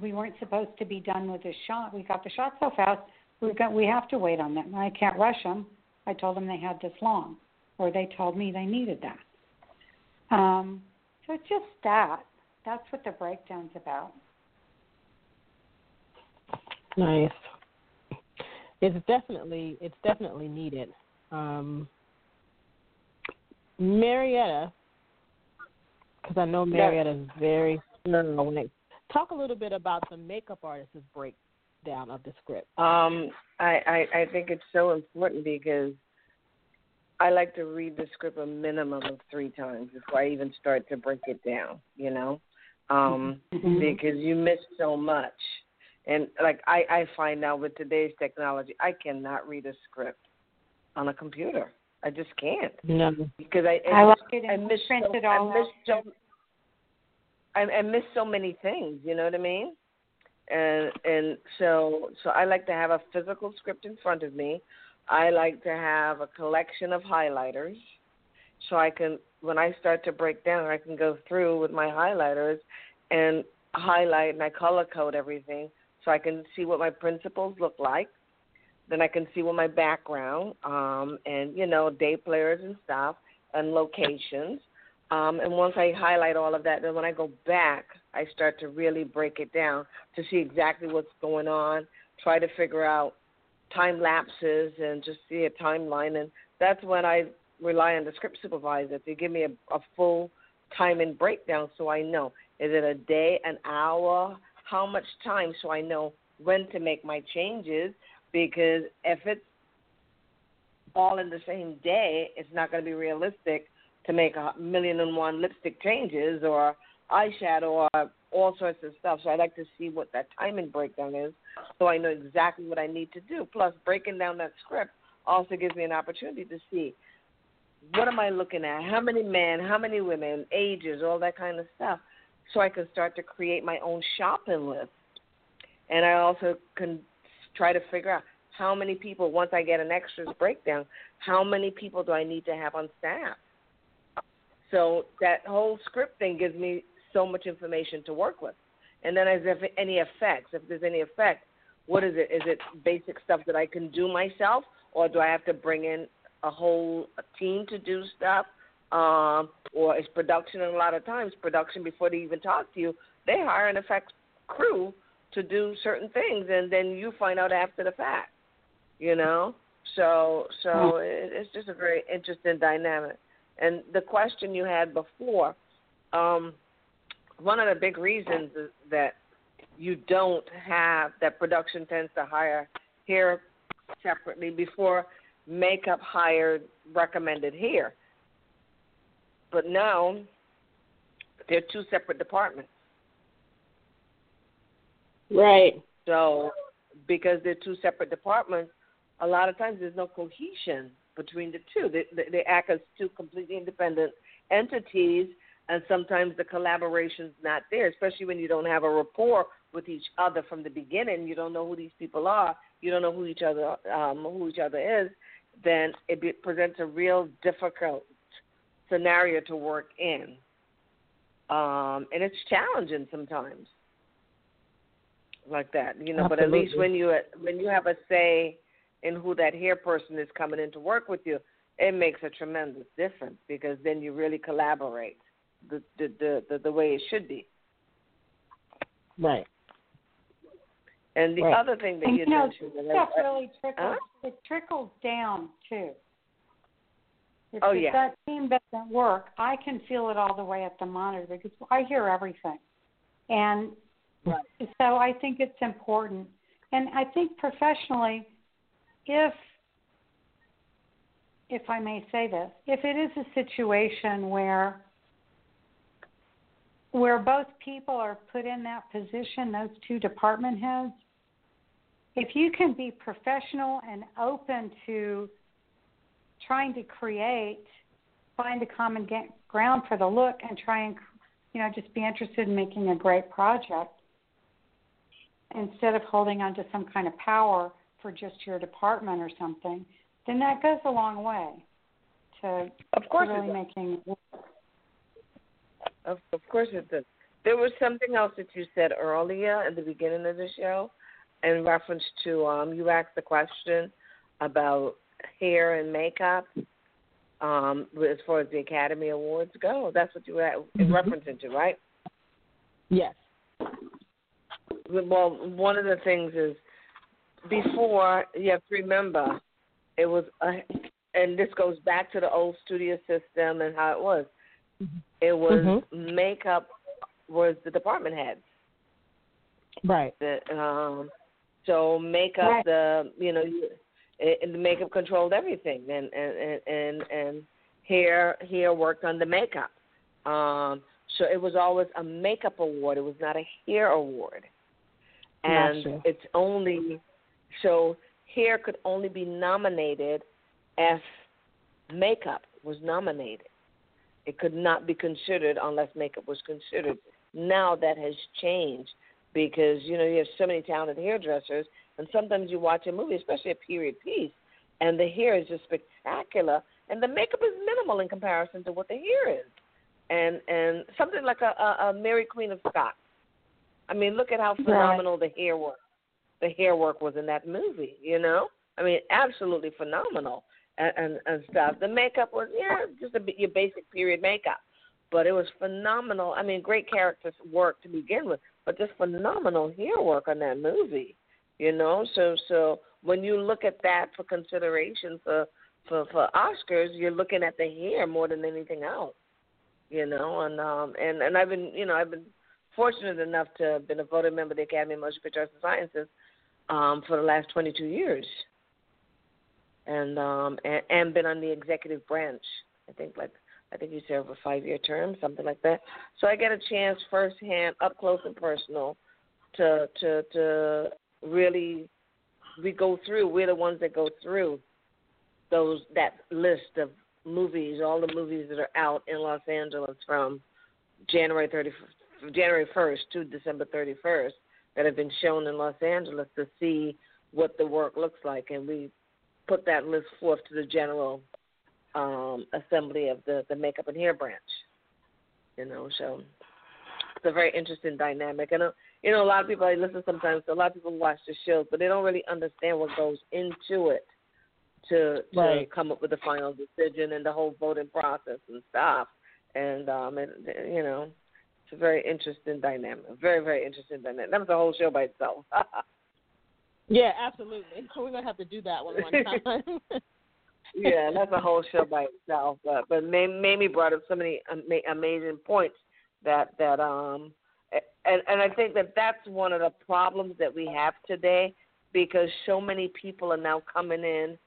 we weren't supposed to be done with this shot. We got the shot so fast. We got we have to wait on them. I can't rush them. I told them they had this long, or they told me they needed that. Um, so it's just that. That's what the breakdown's about. Nice. It's definitely it's definitely needed. Um, Marietta, because I know Marietta is very thorough. Talk a little bit about the makeup artist's breakdown of the script. Um, I, I I think it's so important because I like to read the script a minimum of three times before I even start to break it down. You know, um, mm-hmm. because you miss so much. And like I, I find now with today's technology, I cannot read a script on a computer. I just can't. No, because I I, I like it I miss so, it all I miss so I, I miss so many things. You know what I mean? And and so so I like to have a physical script in front of me. I like to have a collection of highlighters, so I can when I start to break down, I can go through with my highlighters and highlight and I color code everything so I can see what my principles look like. Then I can see what my background um, and you know day players and stuff and locations. Um, and once I highlight all of that, then when I go back, I start to really break it down to see exactly what's going on. Try to figure out time lapses and just see a timeline. And that's when I rely on the script supervisor to give me a, a full time and breakdown so I know is it a day, an hour, how much time so I know when to make my changes because if it's all in the same day, it's not going to be realistic to make a million and one lipstick changes or eyeshadow or all sorts of stuff. So I like to see what that timing breakdown is so I know exactly what I need to do. Plus, breaking down that script also gives me an opportunity to see what am I looking at? How many men, how many women, ages, all that kind of stuff. So I can start to create my own shopping list. And I also can try to figure out how many people, once I get an extras breakdown, how many people do I need to have on staff? So that whole script thing gives me so much information to work with. And then, as if any effects, if there's any effect, what is it? Is it basic stuff that I can do myself, or do I have to bring in a whole team to do stuff? Um, or it's production? And a lot of times, production before they even talk to you, they hire an effects crew to do certain things, and then you find out after the fact. You know, so so mm-hmm. it's just a very interesting dynamic. And the question you had before, um, one of the big reasons is that you don't have that production tends to hire hair separately before makeup hired recommended hair. But now they're two separate departments. Right. So because they're two separate departments, a lot of times there's no cohesion between the two. They, they, they act as two completely independent entities, and sometimes the collaboration's not there, especially when you don't have a rapport with each other from the beginning. You don't know who these people are. You don't know who each other um, who each other is. Then it be, presents a real difficult scenario to work in, um, and it's challenging sometimes like that. You know, Absolutely. but at least when you when you have a say in who that hair person is coming in to work with you, it makes a tremendous difference because then you really collaborate the the the, the, the way it should be. Right. And the right. other thing that and, you, you know, mentioned, stuff I, really trickles. huh? It trickles down too. If, Oh, if yeah. that team doesn't work, I can feel it all the way at the monitor because I hear everything, and Right. so I think it's important. And I think professionally, if if I may say this, if it is a situation where where both people are put in that position, those two department heads, if you can be professional and open to trying to create, find a common ground for the look, and try and, you know, just be interested in making a great project instead of holding on to some kind of power for just your department or something, then that goes a long way to, of course, to really making it work. Of, of course it does. There was something else that you said earlier at the beginning of the show in reference to um you asked the question about hair and makeup um as far as the Academy Awards go. That's what you were Mhm. referencing to, right? Yes. Well, one of the things is before you have to remember it was a, and this goes back to the old studio system and how it was. It was Mhm. makeup was the department heads. Right. The, um, so makeup, Right. the you know, the makeup controlled everything, and and and and, hair hair worked on the makeup. Um, so it was always a makeup award. It was not a hair award, and Gotcha. it's only so hair could only be nominated if makeup was nominated. It could not be considered unless makeup was considered. Now that has changed because you know you have so many talented hairdressers, and sometimes you watch a movie, especially a period piece, and the hair is just spectacular, and the makeup is minimal in comparison to what the hair is, and and something like a, a, a Mary Queen of Scots. I mean, look at how phenomenal the hair work, the hair work was in that movie. You know, I mean, absolutely phenomenal, and and, and stuff. The makeup was yeah, just a, bit- your basic period makeup but it was phenomenal. I mean, great characters work to begin with, but just phenomenal hair work on that movie. You know, so so when you look at that for consideration for for for Oscars, you're looking at the hair more than anything else. You know, and um and and I've been you know I've been fortunate enough to have been a voting member of the Academy of Motion Picture Arts and Sciences um for the last 22 years, and um and, and been on the executive branch. I think like I think you serve a five year term, something like that. So I get a chance firsthand, up close and personal, to to to really we go through. We're the ones that go through those that list of movies, all the movies that are out in Los Angeles from January thirty January first to December thirty first that have been shown in Los Angeles to see what the work looks like, and we put that list forth to the general um, assembly of the, the makeup and hair branch. You know, so it's a very interesting dynamic. And uh, you know, a lot of people I listen sometimes. A lot of people watch the shows, but they don't really understand what goes into it to to Right. come up with the final decision and the whole voting process and stuff. And um, and you know, it's a very interesting dynamic. Very very interesting dynamic. That was a whole show by itself. Yeah, absolutely. We're gonna have to do that one one time. Yeah, that's a whole show by itself. But but Mamie brought up so many amazing points that that um and and I think that that's one of the problems that we have today because so many people are now coming in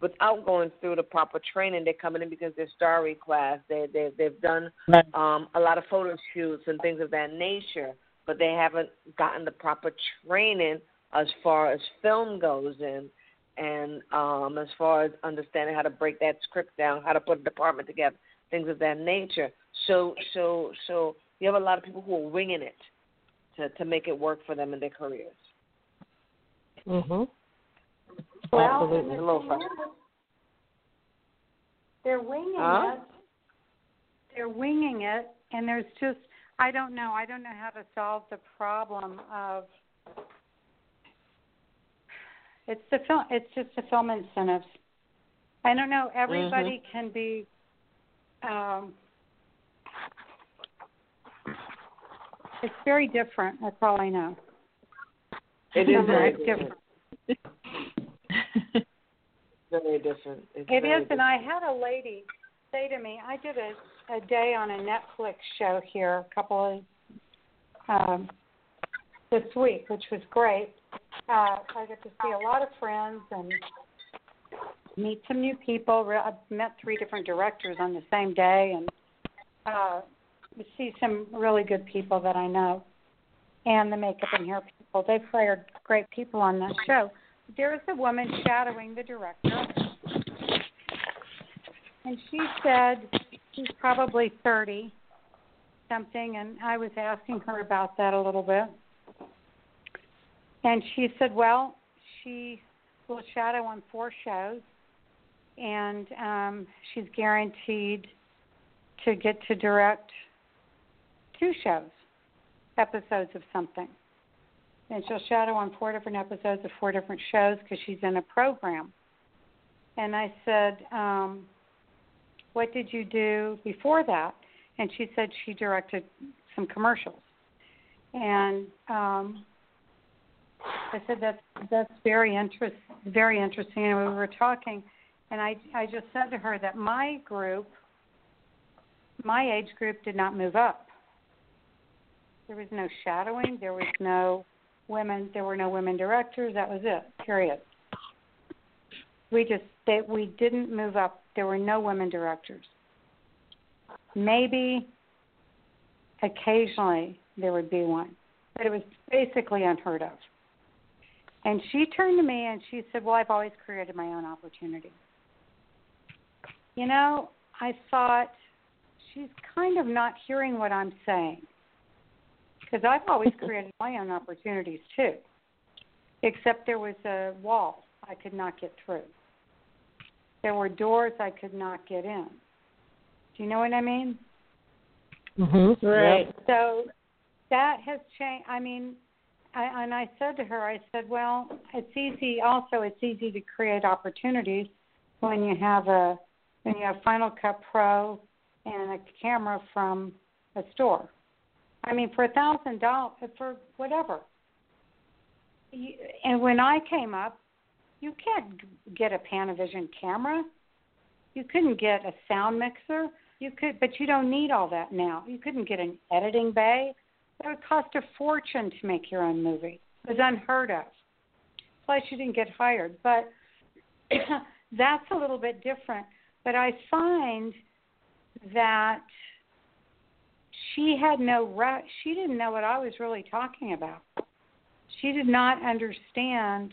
without going through the proper training. They're coming in because they're starry class. They they they've done um a lot of photo shoots and things of that nature, but they haven't gotten the proper training as far as film goes in and um as far as understanding how to break that script down, how to put a department together, things of that nature. So so so you have a lot of people who are winging it to to make it work for them in their careers. Mhm. Well, Absolutely. and A little the thing frustrating. is, they're winging Huh? it. They're winging it, and there's just I don't know. I don't know how to solve the problem of it's the film. It's just the film incentives. I don't know. Everybody can be. Um, It's very different. That's all I know. It is very different. very different. It's it very is, different. and I had a lady say to me, I did a, a day on a Netflix show here a couple of um, this week, which was great. Uh, I get to see a lot of friends and meet some new people. I met three different directors on the same day, and uh, see some really good people that I know, and the makeup and hair people. They've hired great people on that show. There is a woman shadowing the director, and she said she's probably thirty something, and I was asking her about that a little bit. And she said, well, she will shadow on four shows, and um, she's guaranteed to get to direct two shows, episodes of something. And she'll shadow on four different episodes of four different shows because she's in a program. And I said, um, What did you do before that? And she said she directed some commercials. And um, I said that's that's very interest very interesting. And we were talking, and I I just said to her that my group, my age group, did not move up. There was no shadowing. There was no women. There were no women directors. That was it. Period. We just that we didn't move up. There were no women directors. Maybe occasionally there would be one, but it was basically unheard of. And she turned to me and she said, Well, I've always created my own opportunity. You know, I thought she's kind of not hearing what I'm saying. Because I've always created my own opportunities too. Except there was a wall I could not get through. There were doors I could not get in. Do you know what I mean? Mhm. Right. So that has changed. I mean, I, and I said to her, I said, well, it's easy. Also, it's easy to create opportunities when you have a when you have Final Cut Pro and a camera from a store. I mean, for a thousand dollars, for whatever. You, and when I came up, you can't get a Panavision camera. You couldn't get a sound mixer. You could, but you don't need all that now. You couldn't get an editing bay. It would cost a fortune to make your own movie. It was unheard of. Plus, you didn't get hired. But that's a little bit different. But I find that she had no re- she didn't know what I was really talking about. She did not understand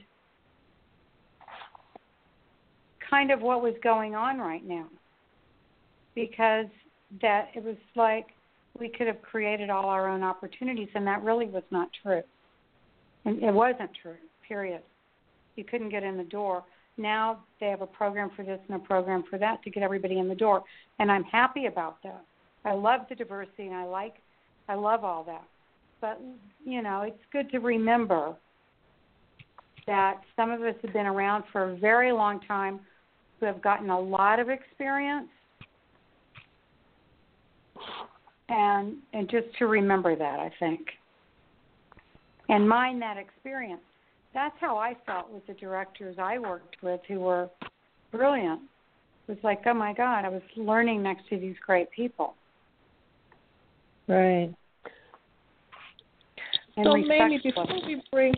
kind of what was going on right now because that it was like we could have created all our own opportunities and that really was not true. And it wasn't true period. You couldn't get in the door. Now they have a program for this and a program for that to get everybody in the door and i'm happy about that. I love the diversity and i like i love all that. But you know it's good to remember that some of us have been around for a very long time who have gotten a lot of experience and and just to remember that I think and mind that experience. That's how I felt with the directors I worked with who were brilliant. It was like, oh my God, I was learning next to these great people. Right. And so respectful. before we bring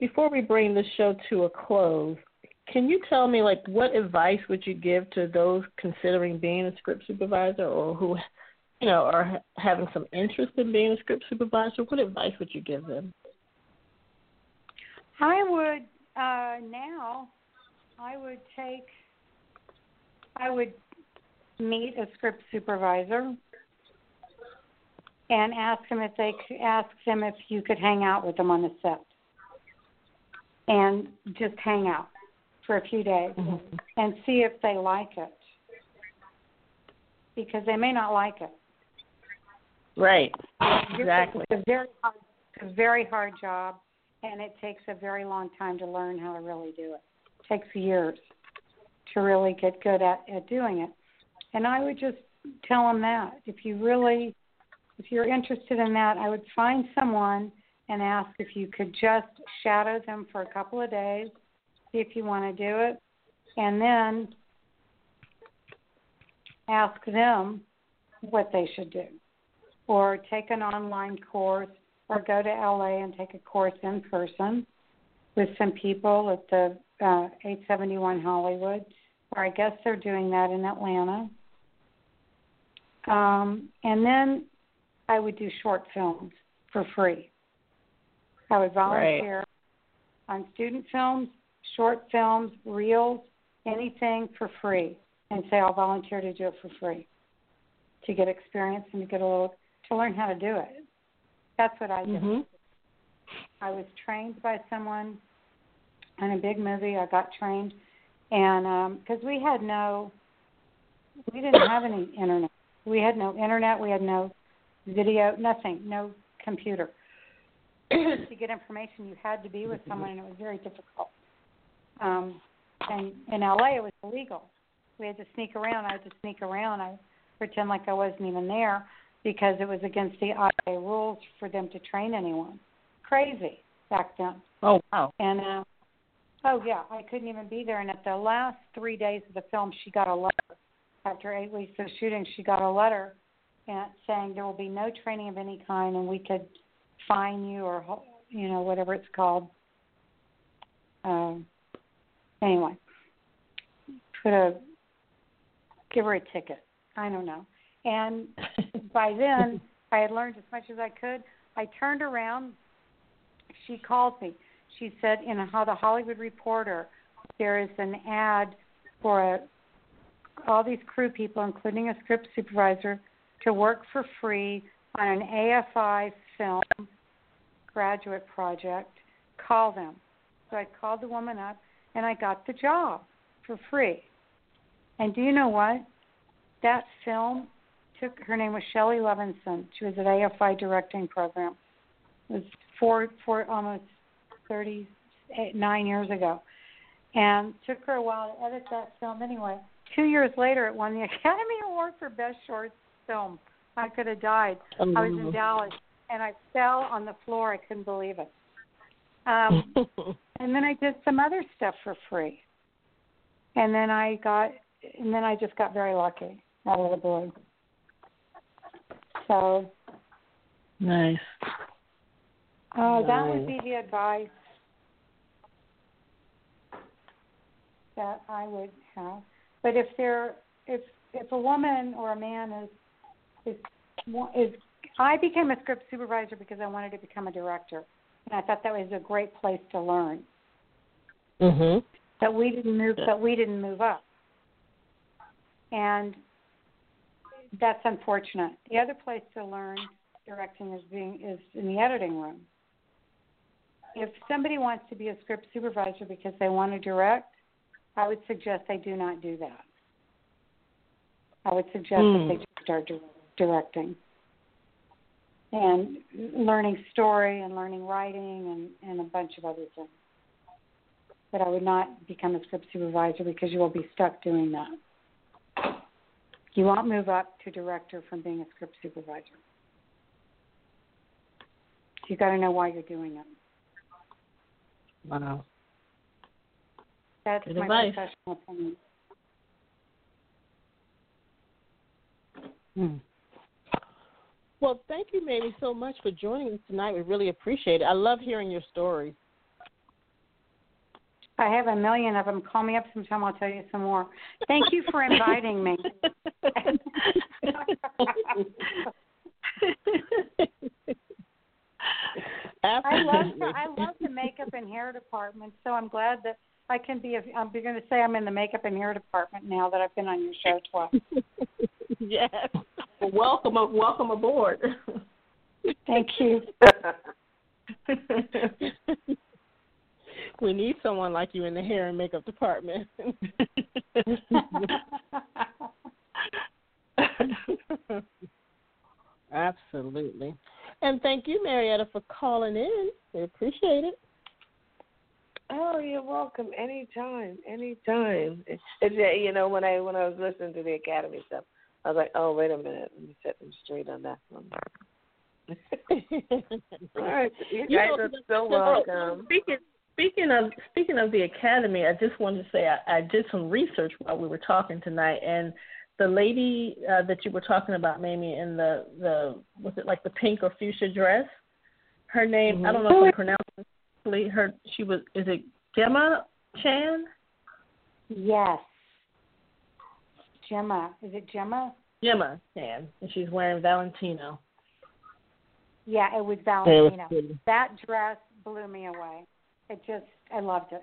before we bring the show to a close, can you tell me like what advice would you give to those considering being a script supervisor or who you know are having some interest in being a script supervisor? What advice would you give them? I would uh, now. I would take. I would meet a script supervisor and ask them if they could ask them if you could hang out with them on the set and just hang out for a few days Mm-hmm. and see if they like it because they may not like it. Right. Exactly. It's a very hard, it's a very hard job, and it takes a very long time to learn how to really do it. It takes years to really get good at, at doing it. And I would just tell them that if you really if you're interested in that, I would find someone and ask if you could just shadow them for a couple of days, see if you want to do it, and then ask them what they should do. Or take an online course or go to LA and take a course in person with some people at the uh, 871 Hollywood, or I guess they're doing that in Atlanta. Um, and then I would do short films for free. I would volunteer right. on student films, short films, reels, anything for free, and say I'll volunteer to do it for free to get experience and to get a little to learn how to do it. That's what I did. Mm-hmm. I was trained by someone in a big movie. I got trained, and because um, we had no, we didn't have any internet. We had no internet. We had no video, nothing, no computer. to get information, you had to be with someone, and it was very difficult. Um, and in LA, it was illegal. We had to sneak around. I had to sneak around. I pretend like I wasn't even there because it was against the IA rules for them to train anyone. Crazy back then. Oh wow! And uh, oh yeah, I couldn't even be there. And at the last three days of the film, she got a letter. After eight weeks of shooting, she got a letter and saying there will be no training of any kind, and we could fine you or you know whatever it's called. Um, anyway, put a give her a ticket. I don't know. And by then, I had learned as much as I could. I turned around. She called me. She said in how the Hollywood Reporter, there is an ad for a, all these crew people, including a script supervisor, to work for free on an AFI film graduate project. Call them. So I called the woman up and I got the job for free. And do you know what? That film took her name was Shelley Levinson. She was at AFI directing program. It was four four almost thirty nine years ago. And took her a while to edit that film anyway. Two years later it won the Academy Award for Best Short Film. I could have died. I was in Dallas and I fell on the floor. I couldn't believe it. Um and then I did some other stuff for free. And then I got and then I just got very lucky out of the blue. So nice. Uh, nice. That would be the advice that I would have. But if there, if if a woman or a man is is is, I became a script supervisor because I wanted to become a director, and I thought that was a great place to learn. Mhm. But we didn't move. But we didn't move up. And that's unfortunate. The other place to learn directing is being is in the editing room. If somebody wants to be a script supervisor because they want to direct, I would suggest they do not do that. I would suggest mm. that they hmm. start directing and learning story and learning writing and, and a bunch of other things. But I would not become a script supervisor because you will be stuck doing that. You won't move up to director from being a script supervisor. You got to know why you're doing it. Wow. That's Good my advice. professional opinion. Hmm. Well, thank you, Mamie, so much for joining us tonight. We really appreciate it. I love hearing your stories. I have a million of them. Call me up sometime. I'll tell you some more. Thank you for inviting me. I love the, I love the makeup and hair department, so I'm glad that I can be. A, I'm going to say I'm in the makeup and hair department now that I've been on your show twice. yes. Well, welcome, welcome aboard. Thank you. we need someone like you in the hair and makeup department. Absolutely. And thank you, Marietta, for calling in. We appreciate it. Oh, you're welcome. Anytime, anytime. It's, it's you know when I when I was listening to the Academy stuff, I was like, oh, wait a minute. Let me set them straight on that one. All right, you guys are so welcome. Speaking speaking of speaking of the academy, I just wanted to say I, I did some research while we were talking tonight, and the lady uh, that you were talking about, Mamie, in the the was it like the pink or fuchsia dress? Her name mm-hmm. I don't know if I pronounced it. Her she was is it Gemma Chan? Yes. Gemma. Is it Gemma? Gemma Chan, and she's wearing Valentino. Yeah, it was Valentino. It that dress blew me away. It just, I loved it.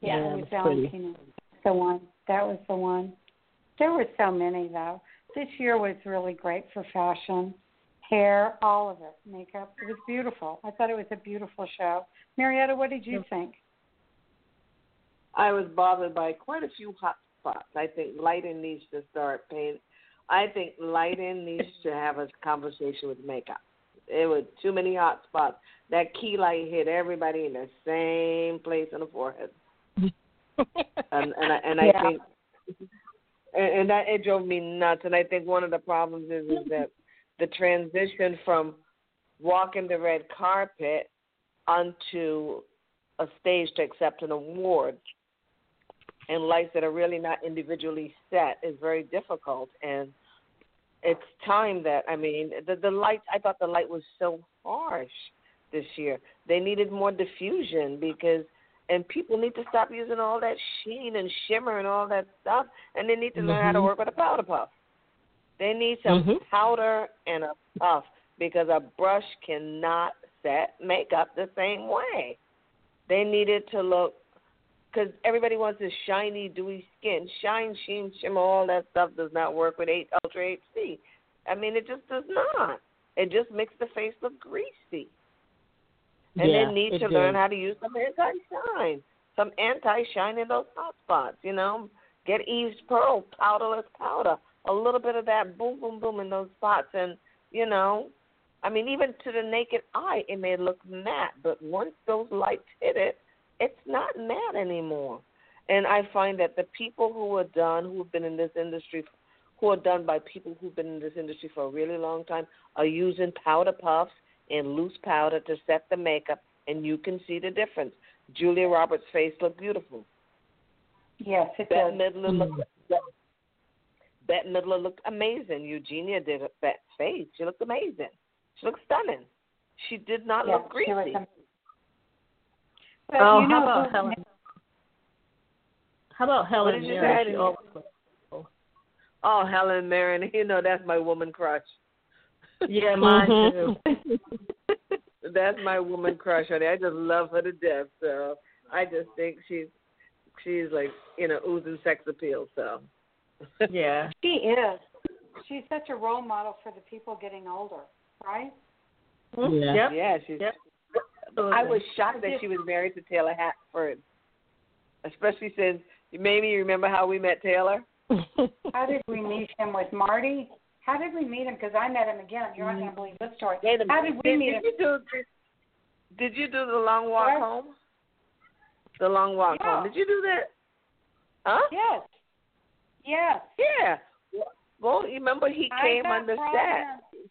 Yeah, yeah it was Valentino. The one. That was the one. There were so many though. This year was really great for fashion, hair, all of it, makeup. It was beautiful. I thought it was a beautiful show. Marietta, what did you think? I was bothered by quite a few hot spots. I think lighting needs to start paying I think lighting needs to have a conversation with makeup. It was too many hot spots. That key light hit everybody in the same place on the forehead. and and I, and I yeah. think and, and that it drove me nuts. And I think one of the problems is is that the transition from walking the red carpet onto a stage to accept an award and lights that are really not individually set is very difficult and it's time that I mean the the light I thought the light was so harsh this year. They needed more diffusion because and people need to stop using all that sheen and shimmer and all that stuff and they need to mm-hmm. learn how to mm-hmm. work with a powder puff. They need some mm-hmm. powder and a puff because a brush cannot set makeup the same way. They needed to look because everybody wants this shiny, dewy skin. Shine, sheen, shimmer, all that stuff does not work with 8 Ultra HD. I mean, it just does not. It just makes the face look greasy. And yeah, they need to does. learn how to use some anti-shine, some anti-shine in those hot spots. You know, get Eve's Pearl powderless powder, a little bit of that boom, boom, boom in those spots, and you know, I mean, even to the naked eye, it may look matte, but once those lights hit it, it's not mad anymore. And I find that the people who are done, who have been in this industry, who are done by people who've been in this industry for a really long time, are using powder puffs and loose powder to set the makeup, and you can see the difference. Julia Roberts' face looked beautiful. Yes, it Bette does. Midler looked. Mm. Bette Midler looked amazing. Eugenia did Bette's face. She looked amazing. She looked stunning. She did not yeah, look greasy. But oh, you know, how about Helen? How about Helen Mirren? Oh, Helen Mirren. You know that's my woman crush. Yeah, mine mm-hmm. too. that's my woman crush, honey. I just love her to death. So I just think she's she's like you know oozing sex appeal. So yeah, she is. She's such a role model for the people getting older, right? Mm-hmm. Yeah, yep. yeah. She's yep. I was shocked that she was married to Taylor Hackford, especially since maybe you remember how we met Taylor. how did we meet him with Marty? How did we meet him? Because I met him again. You're not going to believe this story. How did we did, meet did him? You do, did, did you do the long walk home? The long walk yeah. home. Did you do that? Huh? Yes. Yes. Yeah. Well, you remember he came on the set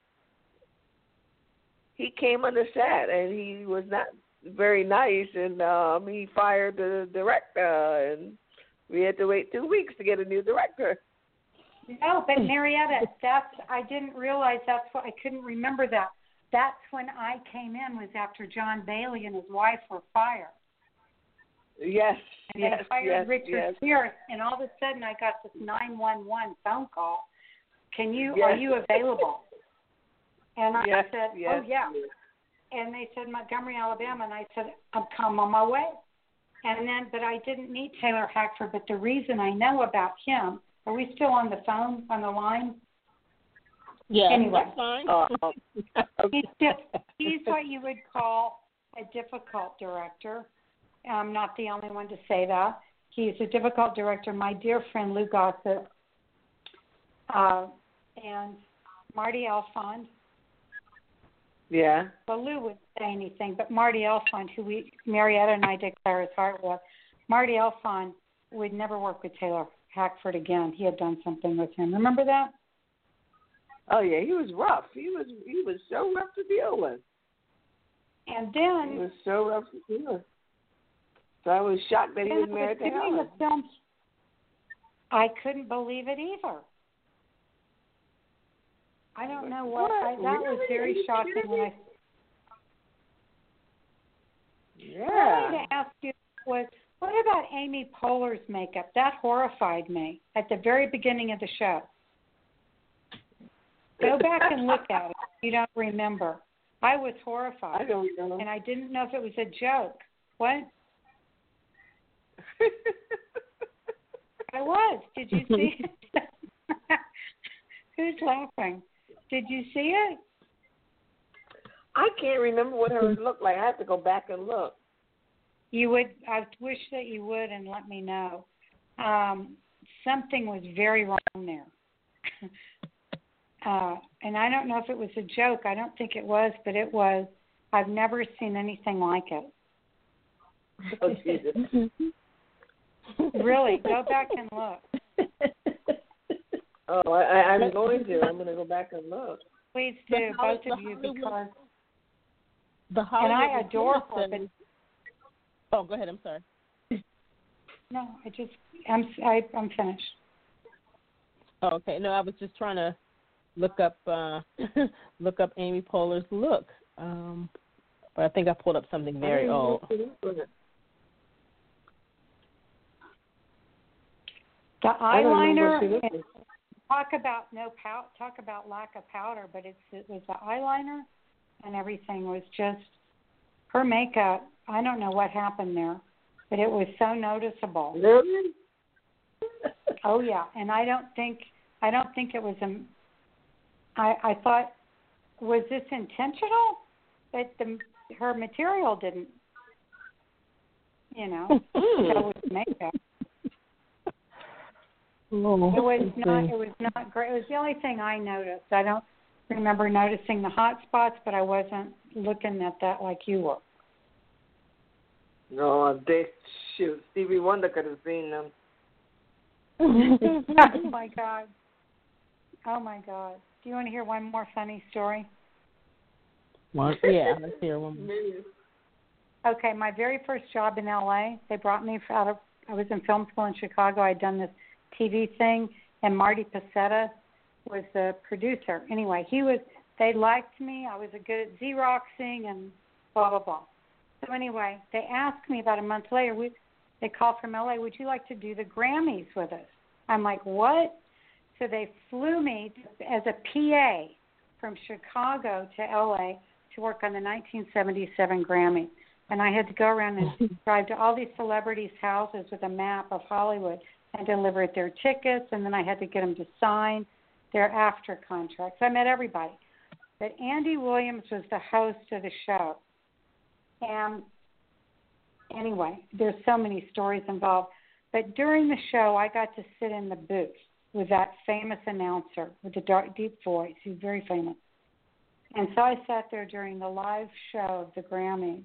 he came on the set and he was not very nice and um he fired the director and we had to wait two weeks to get a new director. No, but Marietta, that's I didn't realize that's what I couldn't remember that. That's when I came in was after John Bailey and his wife were fired. Yes. And yes, they fired yes, Richard yes. Pearce and all of a sudden I got this nine one one phone call. Can you yes. are you available? And I yes, said, oh, yes. Oh yeah. And they said Montgomery, Alabama, and I said, I'm come on my way. And then, but I didn't meet Taylor Hackford. But the reason I know about him, are we still on the phone on the line? Yeah, anyway, that's fine. Uh, he's just, he's what you would call a difficult director. I'm not the only one to say that. He's a difficult director. My dear friend Lou Gossett uh, and Marty Elfand yeah. Well, Lou wouldn't say anything, but Marty Elfand, who we Marietta and I declare his heart with, Marty Elfand would never work with Taylor Hackford again. He had done something with him. Remember that? Oh yeah, he was rough. He was he was so rough to deal with. And then he was so rough to deal with. So I was shocked that he was married to Helen. The film, I couldn't believe it either. I don't know what, what? I, that really? was very shocking when I. Yeah. What I wanted to ask you was, what about Amy Poehler's makeup? That horrified me at the very beginning of the show. Go back and look at it. You don't remember. I was horrified. I don't know. And I didn't know if it was a joke. What? I was. Did you see it? Who's laughing? Did you see it? I can't remember what hers looked like. I have to go back and look. You would. I wish that you would and let me know. Um, something was very wrong there. uh, and I don't know if it was a joke. I don't think it was, but it was. I've never seen anything like it. Oh, Jesus. really, go back and look. Oh, I, I'm going to. I'm going to go back and look. Please do, both of you, because the Hollywood and I adore her. Oh, go ahead. I'm sorry. No, I just I'm I, I'm finished. Oh, okay. No, I was just trying to look up uh look up Amy Poehler's look. Um but I think I pulled up something very old. The eyeliner talk about no pow talk about lack of powder, but it's it was the eyeliner and everything was just her makeup. I don't know what happened there, but it was so noticeable. Really? oh yeah, and I don't think I don't think it was a. I I thought was this intentional that the her material didn't you know show with makeup. Oh, it was not. It was not great. It was the only thing I noticed. I don't remember noticing the hot spots, but I wasn't looking at that like you were. No, they shoot. Stevie Wonder could have seen them. oh my god. Oh my god. Do you want to hear one more funny story? One, yeah, let's hear one more. Okay, my very first job in LA, they brought me out of I was in film school in Chicago. I'd done this TV thing, and Marty Pasetta was the producer. Anyway, he was. They liked me. I was a good at xeroxing and blah blah blah. So anyway, they asked me about a month later. We, they called from LA. Would you like to do the Grammys with us? I'm like, what? So they flew me to, as a PA from Chicago to LA to work on the 1977 Grammy. And I had to go around and drive to all these celebrities' houses with a map of Hollywood and deliver their tickets, and then I had to get them to sign their after contracts. I met everybody. But Andy Williams was the host of the show. And anyway, there's so many stories involved. But during the show, I got to sit in the booth with that famous announcer with the dark, deep voice. He's very famous. And so I sat there during the live show of the Grammy.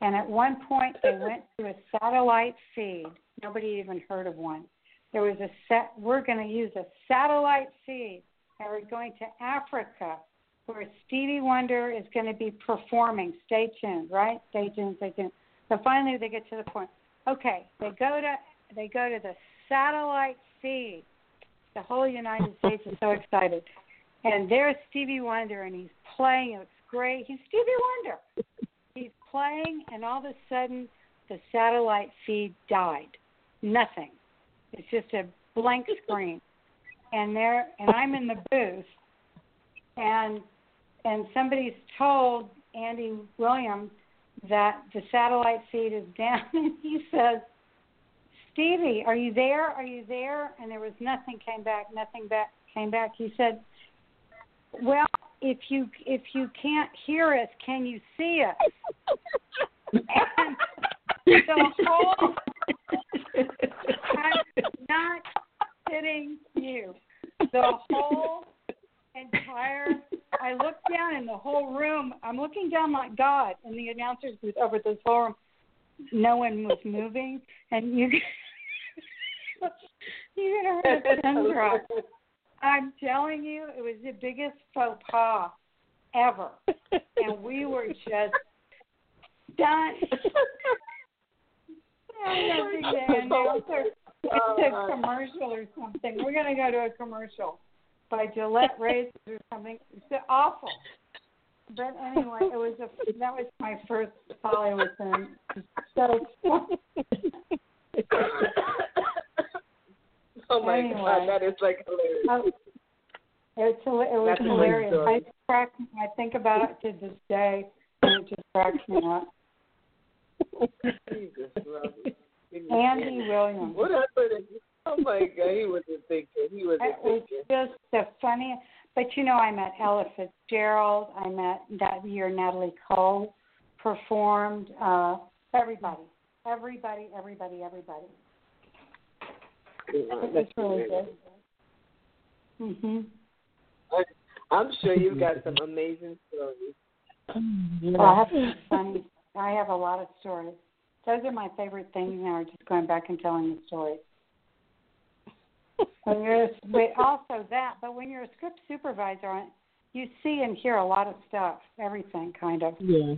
And at one point, they went to a satellite feed. Nobody even heard of one. There was a set. We're going to use a satellite feed, and we're going to Africa, where Stevie Wonder is going to be performing. Stay tuned, right? Stay tuned. Stay tuned. So finally, they get to the point. Okay, they go to they go to the satellite feed. The whole United States is so excited, and there's Stevie Wonder, and he's playing. It's great. He's Stevie Wonder. He's playing, and all of a sudden, the satellite feed died. Nothing. It's just a blank screen. And there, and I'm in the booth, and and somebody's told Andy Williams that the satellite feed is down, and he says, "Stevie, are you there? Are you there?" And there was nothing came back. Nothing back came back. He said, "Well, if you if you can't hear us, can you see us?" and the whole I'm not kidding you. The whole entire I looked down in the whole room. I'm looking down like God in the announcers booth over this whole room. No one was moving, and you you gonna heard a pin drop. I'm telling you, it was the biggest faux pas ever, and we were just done. I think the announcer it's a commercial or something. We're gonna go to a commercial by Gillette razors or something. It's awful. But anyway, it was a that was my first Hollywood thing. So oh my Anyway. god, that is like hilarious. um, it's it was That's hilarious. I crack I think about it to this day, and it just cracks me up. Jesus, Andy Williams. What happened? Oh my god, he was a thinker. He was It a was just the funniest. But you know, I met Ella Fitzgerald. I met that year Natalie Cole performed. Uh, everybody, everybody, everybody, everybody. It was really good. Mhm. I'm sure you've got some amazing stories. Well, I have some funny. I have a lot of stories. Those are my favorite things now. Are just going back and telling the stories. When you're, but also that. But when you're a script supervisor, on you see and hear a lot of stuff. Everything, kind of. Yeah,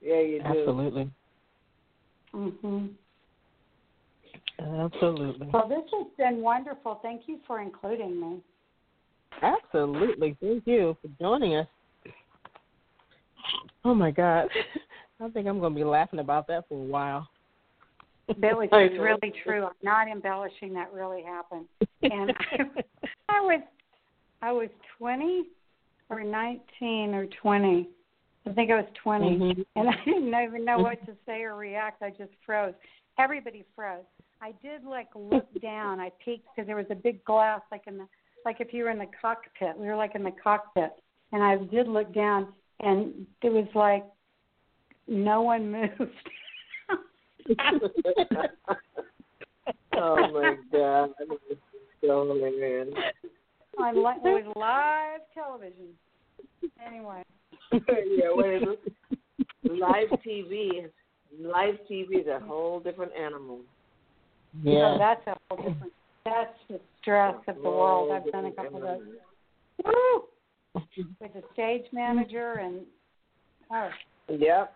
Yeah, you do. absolutely, Mhm. absolutely, Well, this has been wonderful. Thank you for including me. absolutely. Thank you for joining us. Oh my God, I think I'm going to be laughing about that for a while. That was really true. I'm not embellishing. That really happened. And I, I was, I was 20 or 19 or 20. I think I was 20, Mhm. and I didn't even know what to say or react. I just froze. Everybody froze. I did like look down. I peeked because there was a big glass, like in the, like if you were in the cockpit. We were like in the cockpit, and I did look down, and it was like no one moved. oh my god, that is so hilarious. on li- it was live television. Anyway, yeah, what is it? Live TV. is- Live TV is a whole different animal. so Yeah. Oh, that's a whole different. That's the stress of the world. I've done a couple of those. Woo! With the stage manager and oh, Yep.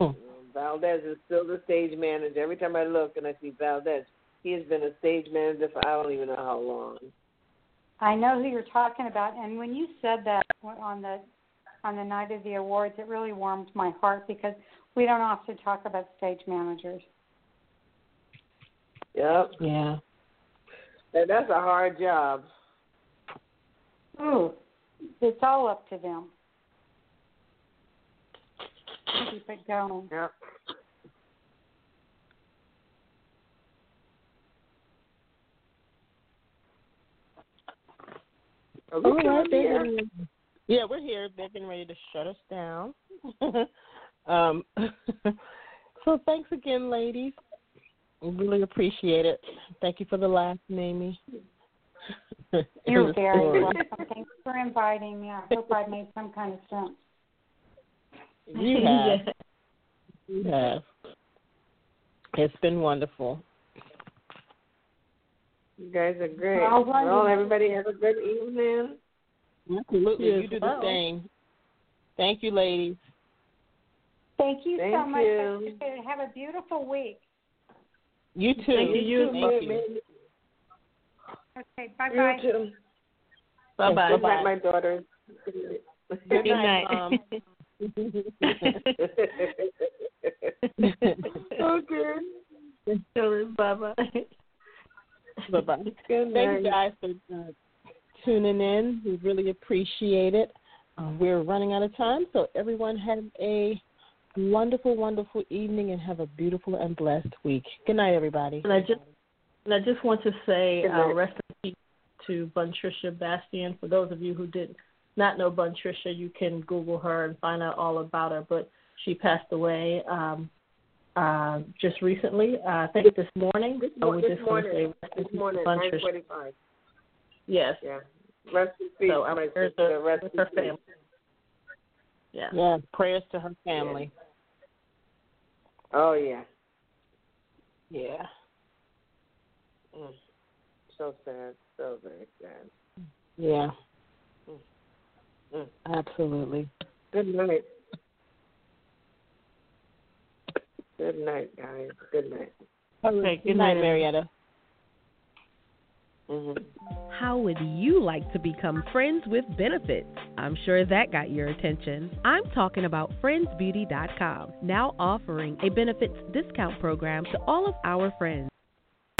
Um, Valdez is still the stage manager. Every time I look and I see Valdez, he has been a stage manager for I don't even know how long. I know who you're talking about. And when you said that on the on the night of the awards, it really warmed my heart because we don't often talk about stage managers. Yep. yeah. And that's a hard job. Ooh, it's all up to them. Keep it going. Yep. Are we All right, still here? yeah, we're here. They're getting ready to shut us down. um, so thanks again, ladies. Really appreciate it. Thank you for the laugh, Mamie. You're very welcome. Thanks for inviting me. I hope I made some kind of sense. You have. You have. It's been wonderful. You guys are great. Well, Well, everybody have a good evening. Absolutely. You You as do the well. same. Thank you, ladies. Thank you so much. you. I appreciate it. Have a beautiful week. You too. Thank you. Thank you. Okay, bye You bye. too. Bye bye. Good night, my daughter. Good night, Mom. okay. bye bye. Bye bye. Good Thank you guys for uh, tuning in. We really appreciate it. Uh, we're running out of time, so everyone have a wonderful, wonderful evening and have a beautiful and blessed week. Good night, everybody. And I just and I just want to say Good uh, rest in peace to Buntricia Bastian. For those of you who did not know Buntricia, you can Google her and find out all about her. But she passed away um, uh, just recently. Uh, I think this morning. This, mo- we this just say morning. This morning, to nine Yes. Yeah. Rest in peace, So our my prayers sister. with her peace. family. Yeah. Yeah, prayers to her family. Oh yeah. Yeah. Mm. So sad. So very sad. Yeah. Absolutely. Good night. Good night, guys. Good night. Okay. Good night, Marietta. Mm-hmm. How would you like to become friends with benefits? I'm sure that got your attention. I'm talking about friendsbeauty.com, now offering a benefits discount program to all of our friends.